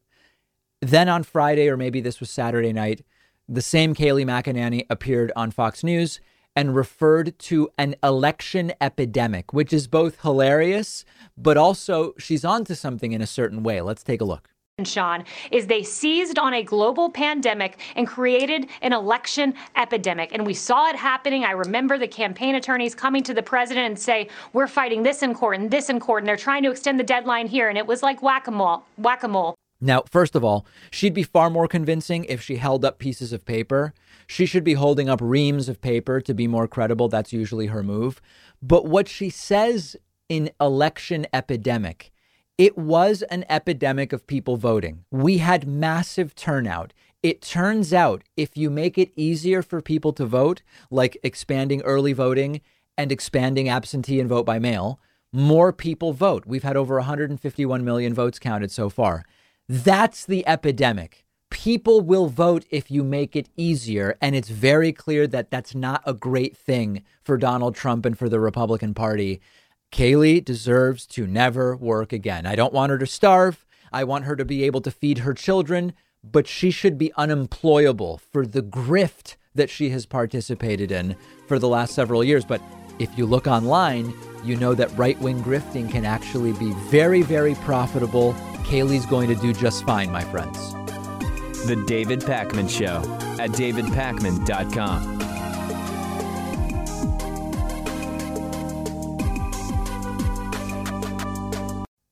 Then on Friday, or maybe this was Saturday night, the same Kayleigh McEnany appeared on Fox News and referred to an election epidemic, which is both hilarious, but also she's onto something in a certain way. Let's take a look. Sean, is they seized on a global pandemic and created an election epidemic. And we saw it happening. I remember the campaign attorneys coming to the president and say, we're fighting this in court and this in court, and they're trying to extend the deadline here. And it was like whack-a-mole, whack-a-mole. Now, first of all, she'd be far more convincing if she held up pieces of paper. She should be holding up reams of paper to be more credible. That's usually her move. But what she says in election epidemic it was an epidemic of people voting. We had massive turnout. It turns out if you make it easier for people to vote, like expanding early voting and expanding absentee and vote by mail, more people vote. We've had over 151 million votes counted so far. That's the epidemic. People will vote if you make it easier. And it's very clear that that's not a great thing for Donald Trump and for the Republican Party. Kayleigh deserves to never work again. I don't want her to starve. I want her to be able to feed her children, but she should be unemployable for the grift that she has participated in for the last several years. But if you look online, you know that right wing grifting can actually be very, very profitable. Kayleigh's going to do just fine, my friends. The David Pakman Show at davidpakman.com.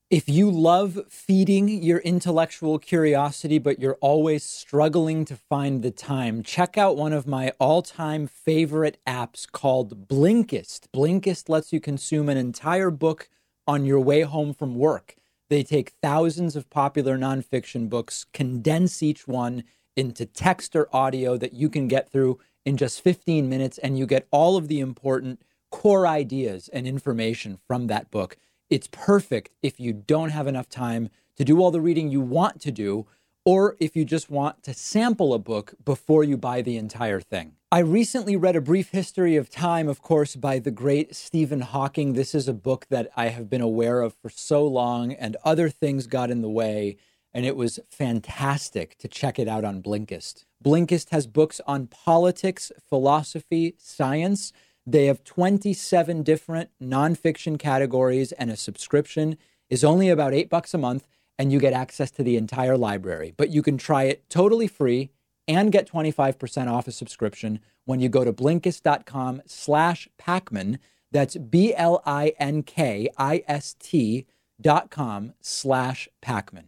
If you love feeding your intellectual curiosity, but you're always struggling to find the time, check out one of my all time favorite apps called Blinkist. Blinkist lets you consume an entire book on your way home from work. They take thousands of popular nonfiction books, condense each one into text or audio that you can get through in just 15 minutes, and you get all of the important core ideas and information from that book it's perfect if you don't have enough time to do all the reading you want to do, or if you just want to sample a book before you buy the entire thing. I recently read A Brief History of Time, of course, by the great Stephen Hawking. This is a book that I have been aware of for so long, and other things got in the way, and it was fantastic to check it out on Blinkist. Blinkist has books on politics, philosophy, science, they have 27 different nonfiction categories, and a subscription is only about eight bucks a month, and you get access to the entire library. But you can try it totally free and get 25% off a subscription when you go to Blinkist.com slash Pakman. That's B-L-I-N-K-I-S-T dot com slash Pakman.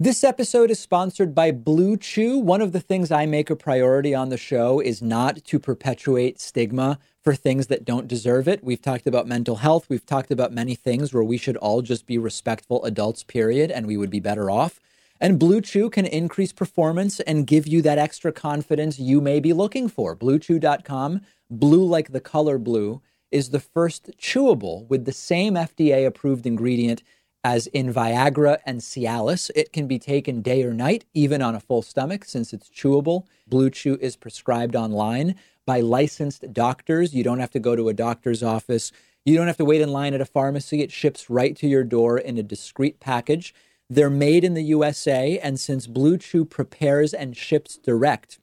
This episode is sponsored by Blue Chew. One of the things I make a priority on the show is not to perpetuate stigma for things that don't deserve it. We've talked about mental health. We've talked about many things where we should all just be respectful adults, period, and we would be better off. And Blue Chew can increase performance and give you that extra confidence you may be looking for. BlueChew.com, blue like the color blue, is the first chewable with the same FDA approved ingredient as in Viagra and Cialis. It can be taken day or night, even on a full stomach, since it's chewable. Blue Chew is prescribed online by licensed doctors. You don't have to go to a doctor's office. You don't have to wait in line at a pharmacy. It ships right to your door in a discreet package. They're made in the USA, and since Blue Chew prepares and ships direct,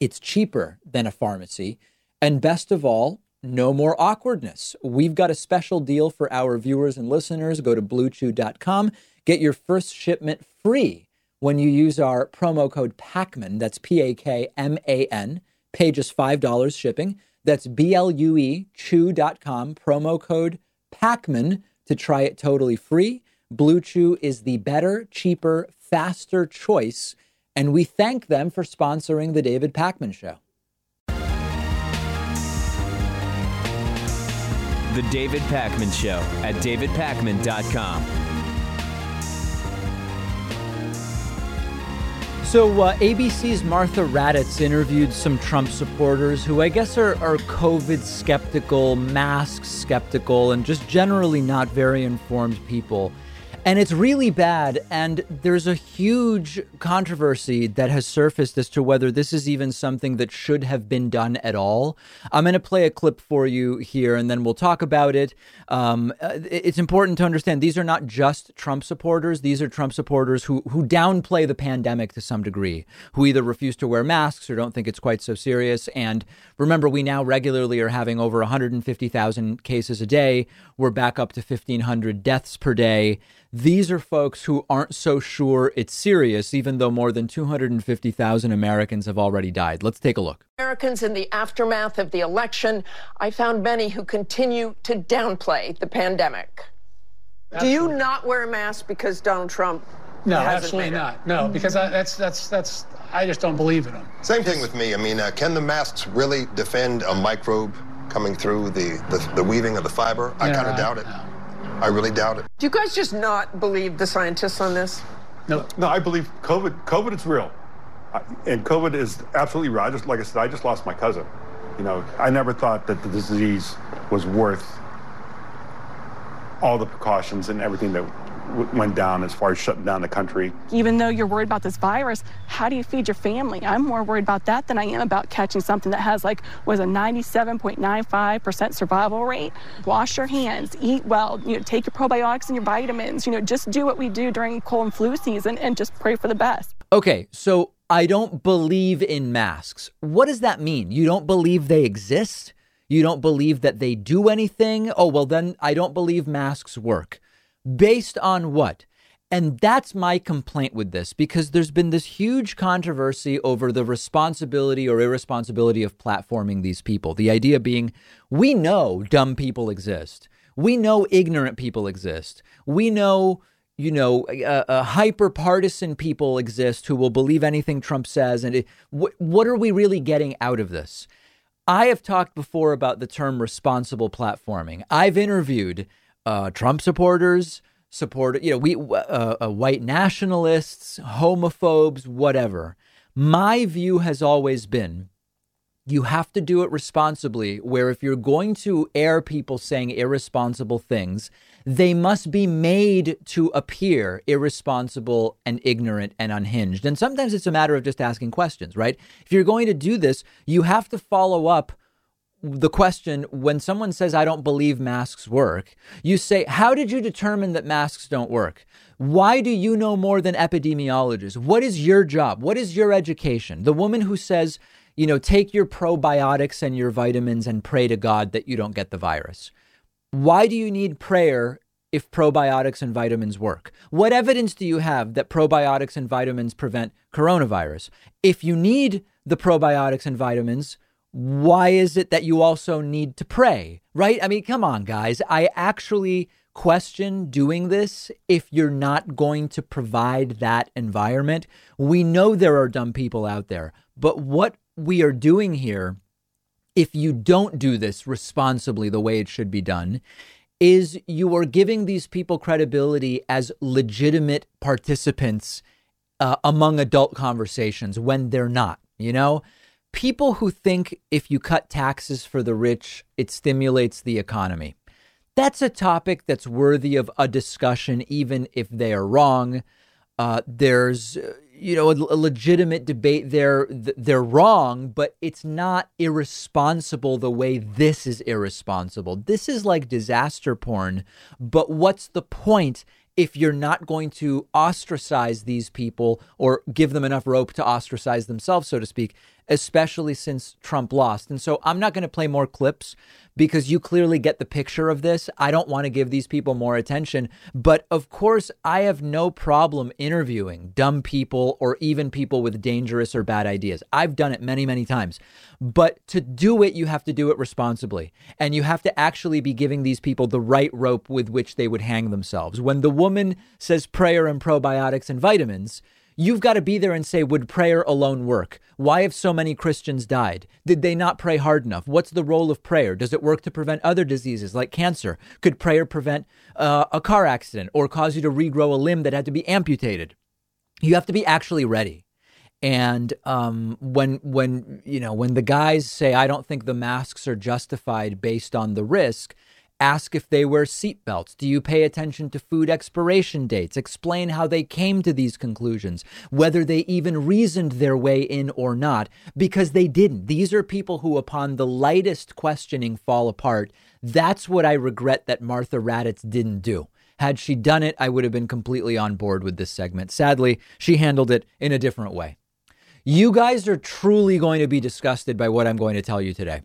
it's cheaper than a pharmacy. And best of all, no more awkwardness. We've got a special deal for our viewers and listeners. Go to bluechew.com, get your first shipment free when you use our promo code PAKMAN. That's P A K M A N. Pay just $5 shipping. That's B L U E chew.com, promo code PAKMAN to try it totally free. Blue Chew is the better, cheaper, faster choice. And we thank them for sponsoring the David Pakman Show. The David Pakman Show at davidpakman.com. So, uh, ABC's Martha Raddatz interviewed some Trump supporters who I guess are, are COVID skeptical, mask skeptical, and just generally not very informed people. And it's really bad. And there's a huge controversy that has surfaced as to whether this is even something that should have been done at all. I'm going to play a clip for you here and then we'll talk about it. Um, it's important to understand these are not just Trump supporters, these are Trump supporters who, who downplay the pandemic to some degree, who either refuse to wear masks or don't think it's quite so serious. And remember, we now regularly are having over 150,000 cases a day. We're back up to 1,500 deaths per day These are folks who aren't so sure it's serious, even though more than 250,000 Americans have already died. Let's take a look. Americans in the aftermath of the election, I found many who continue to downplay the pandemic. Absolutely. Do you not wear a mask because Donald Trump? No, absolutely not. No, because I, that's that's that's I just don't believe in them. Same thing with me. I mean, uh, can the masks really defend a microbe coming through the the, the weaving of the fiber? I kind of doubt it. No. I really doubt it. Do you guys just not believe the scientists on this? No, no, I believe COVID. COVID is real, and COVID is absolutely real. I just, like I said, I just lost my cousin. You know, I never thought that the disease was worth all the precautions and everything that went down as far as shutting down the country. Even though you're worried about this virus, how do you feed your family? I'm more worried about that than I am about catching something that has like was a 97.95% survival rate. Wash your hands, eat well, you know, take your probiotics and your vitamins, you know, just do what we do during cold and flu season and just pray for the best. Okay, so I don't believe in masks. What does that mean? You don't believe they exist? You don't believe that they do anything? Oh, well, then I don't believe masks work. Based on what? And that's my complaint with this because there's been this huge controversy over the responsibility or irresponsibility of platforming these people. The idea being, we know dumb people exist. We know ignorant people exist. We know, you know, uh, uh, hyper partisan people exist who will believe anything Trump says. And it, wh- what are we really getting out of this? I have talked before about the term responsible platforming. I've interviewed uh, Trump supporters, support you know, we uh, uh, white nationalists, homophobes, whatever. My view has always been you have to do it responsibly, where if you're going to air people saying irresponsible things, they must be made to appear irresponsible and ignorant and unhinged. And sometimes it's a matter of just asking questions, right? If you're going to do this, you have to follow up the question when someone says, I don't believe masks work, you say, How did you determine that masks don't work? Why do you know more than epidemiologists? What is your job? What is your education? The woman who says, you know, take your probiotics and your vitamins and pray to God that you don't get the virus. Why do you need prayer if probiotics and vitamins work? What evidence do you have that probiotics and vitamins prevent coronavirus? If you need the probiotics and vitamins, why is it that you also need to pray? Right? I mean, come on, guys. I actually question doing this if you're not going to provide that environment. We know there are dumb people out there, but what we are doing here, if you don't do this responsibly the way it should be done, is you are giving these people credibility as legitimate participants uh, among adult conversations when they're not, you know? People who think if you cut taxes for the rich, it stimulates the economy. That's a topic that's worthy of a discussion, even if they are wrong. Uh, there's, you know, a, a, legitimate debate there. They're wrong, but it's not irresponsible the way this is irresponsible. This is like disaster porn. But what's the point if you're not going to ostracize these people or give them enough rope to ostracize themselves, so to speak? Especially since Trump lost. And so I'm not going to play more clips because you clearly get the picture of this. I don't want to give these people more attention. But of course, I have no problem interviewing dumb people or even people with dangerous or bad ideas. I've done it many, many times. But to do it, you have to do it responsibly. And you have to actually be giving these people the right rope with which they would hang themselves. When the woman says prayer and probiotics and vitamins, You've got to be there and say, would prayer alone work? Why have so many Christians died? Did they not pray hard enough? What's the role of prayer? Does it work to prevent other diseases like cancer? Could prayer prevent uh, a car accident or cause you to regrow a limb that had to be amputated? You have to be actually ready. And um, when when you know when the guys say, "I don't think the masks are justified based on the risk," Ask if they wear seatbelts. Do you pay attention to food expiration dates? Explain how they came to these conclusions, whether they even reasoned their way in or not, because they didn't. These are people who, upon the lightest questioning, fall apart. That's what I regret that Martha Raddatz didn't do. Had she done it, I would have been completely on board with this segment. Sadly, she handled it in a different way. You guys are truly going to be disgusted by what I'm going to tell you today.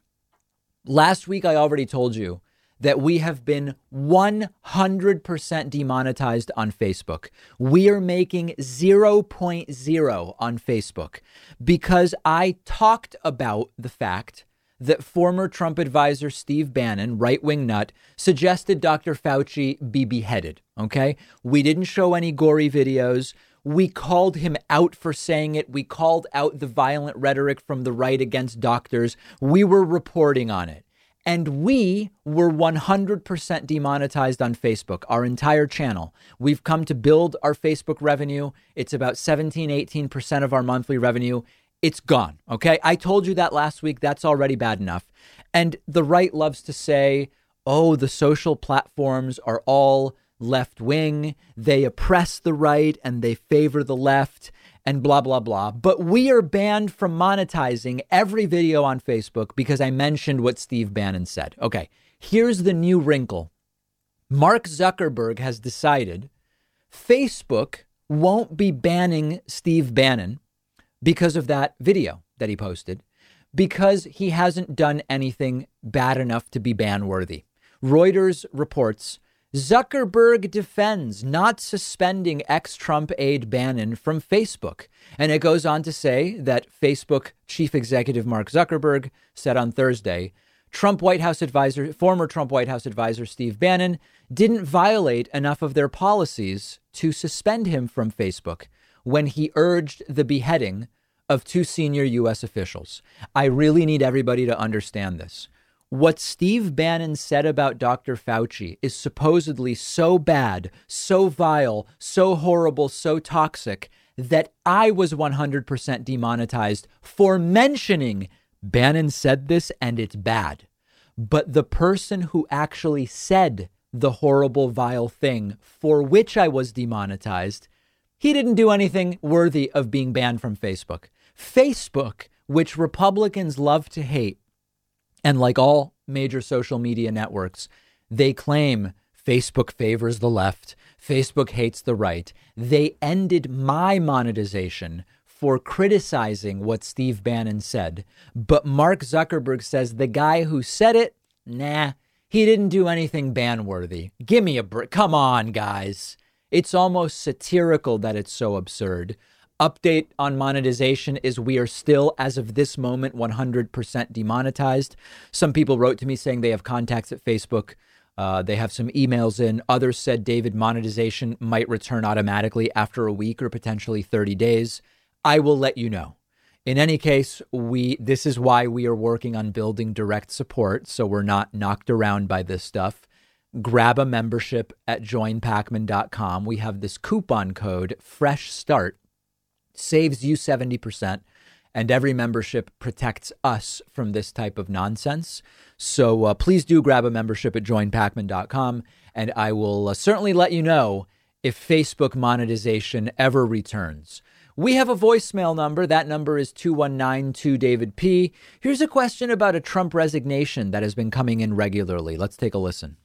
Last week, I already told you that we have been 100% demonetized on Facebook. We are making 0.0 on Facebook because I talked about the fact that former Trump advisor Steve Bannon, right wing nut, suggested Dr. Fauci be beheaded. Okay. We didn't show any gory videos. We called him out for saying it. We called out the violent rhetoric from the right against doctors. We were reporting on it. And we were 100% demonetized on Facebook, our entire channel. We've come to build our Facebook revenue. It's about 17, 18% of our monthly revenue. It's gone. Okay. I told you that last week. That's already bad enough. And the right loves to say, oh, the social platforms are all left wing. They oppress the right and they favor the left and blah, blah, blah. But we are banned from monetizing every video on Facebook because I mentioned what Steve Bannon said. Okay, here's the new wrinkle Mark Zuckerberg has decided Facebook won't be banning Steve Bannon because of that video that he posted because he hasn't done anything bad enough to be ban worthy. Reuters reports Zuckerberg defends not suspending ex Trump aide Bannon from Facebook. And it goes on to say that Facebook chief executive Mark Zuckerberg said on Thursday Trump White House advisor, former Trump White House advisor Steve Bannon, didn't violate enough of their policies to suspend him from Facebook when he urged the beheading of two senior U.S. officials. I really need everybody to understand this. What Steve Bannon said about Dr. Fauci is supposedly so bad, so vile, so horrible, so toxic that I was 100% demonetized for mentioning Bannon said this and it's bad. But the person who actually said the horrible, vile thing for which I was demonetized, he didn't do anything worthy of being banned from Facebook. Facebook, which Republicans love to hate, and like all major social media networks, they claim Facebook favors the left, Facebook hates the right. They ended my monetization for criticizing what Steve Bannon said. But Mark Zuckerberg says the guy who said it, nah, he didn't do anything ban worthy. Give me a break. Come on, guys. It's almost satirical that it's so absurd update on monetization is we are still, as of this moment, 100% demonetized. Some people wrote to me saying they have contacts at Facebook. Uh, they have some emails in. Others said David monetization might return automatically after a week or potentially 30 days. I will let you know. In any case, we this is why we are working on building direct support so we're not knocked around by this stuff. Grab a membership at joinpakman.com. We have this coupon code fresh start saves you 70%. And every membership protects us from this type of nonsense. So uh, please do grab a membership at joinpakman.com. And I will uh, certainly let you know if Facebook monetization ever returns. We have a voicemail number. That number is 2192 David P. Here's a question about a Trump resignation that has been coming in regularly. Let's take a listen.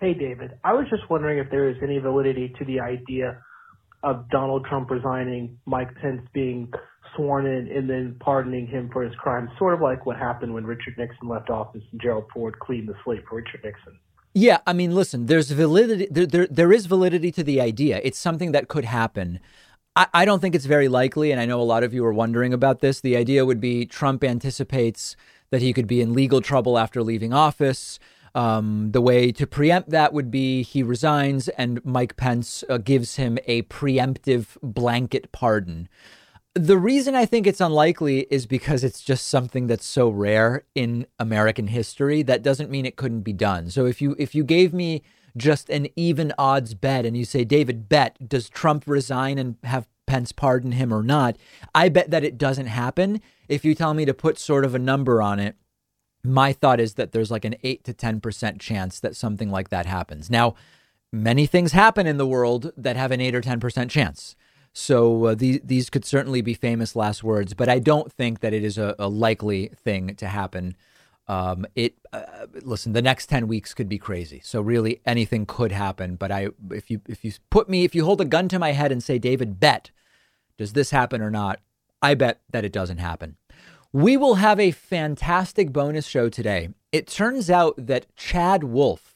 Hey, David. I was just wondering if there is any validity to the idea of Donald Trump resigning, Mike Pence being sworn in, and then pardoning him for his crimes, sort of like what happened when Richard Nixon left office and Gerald Ford cleaned the slate for Richard Nixon. Yeah, I mean, listen, there's validity. There, there, there is validity to the idea. It's something that could happen. I, I don't think it's very likely, and I know a lot of you are wondering about this. The idea would be Trump anticipates that he could be in legal trouble after leaving office. Um, the way to preempt that would be he resigns and Mike Pence uh, gives him a preemptive blanket pardon. The reason I think it's unlikely is because it's just something that's so rare in American history. That doesn't mean it couldn't be done. So if you if you gave me just an even odds bet and you say, David, bet, does Trump resign and have Pence pardon him or not? I bet that it doesn't happen. If you tell me to put sort of a number on it, my thought is that there's like an 8 to 10% chance that something like that happens. Now, many things happen in the world that have an 8 or 10% chance. So uh, these these could certainly be famous last words, but I don't think that it is a, a likely thing to happen. Um, it uh, listen, the next ten weeks could be crazy. So really, anything could happen. But I, if you if you put me, if you hold a gun to my head and say, David, bet, does this happen or not? I bet that it doesn't happen. We will have a fantastic bonus show today. It turns out that Chad Wolf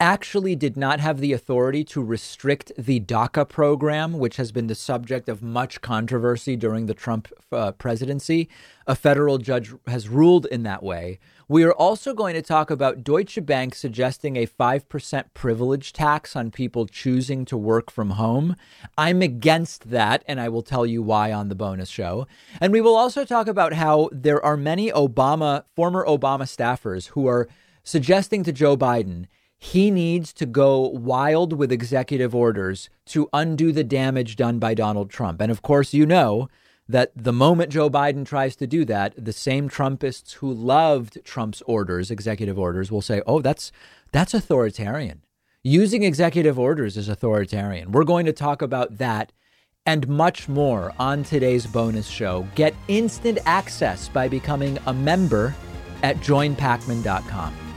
actually did not have the authority to restrict the DACA program, which has been the subject of much controversy during the Trump uh, presidency. A federal judge has ruled in that way. We are also going to talk about Deutsche Bank suggesting a 5% privilege tax on people choosing to work from home. I'm against that, and I will tell you why on the bonus show. And we will also talk about how there are many Obama, former Obama staffers who are suggesting to Joe Biden he needs to go wild with executive orders to undo the damage done by Donald Trump. And of course, you know that the moment Joe Biden tries to do that, the same Trumpists who loved Trump's orders, executive orders, will say, "Oh, that's that's authoritarian. Using executive orders is authoritarian." We're going to talk about that and much more on today's bonus show. Get instant access by becoming a member at joinpakman.com.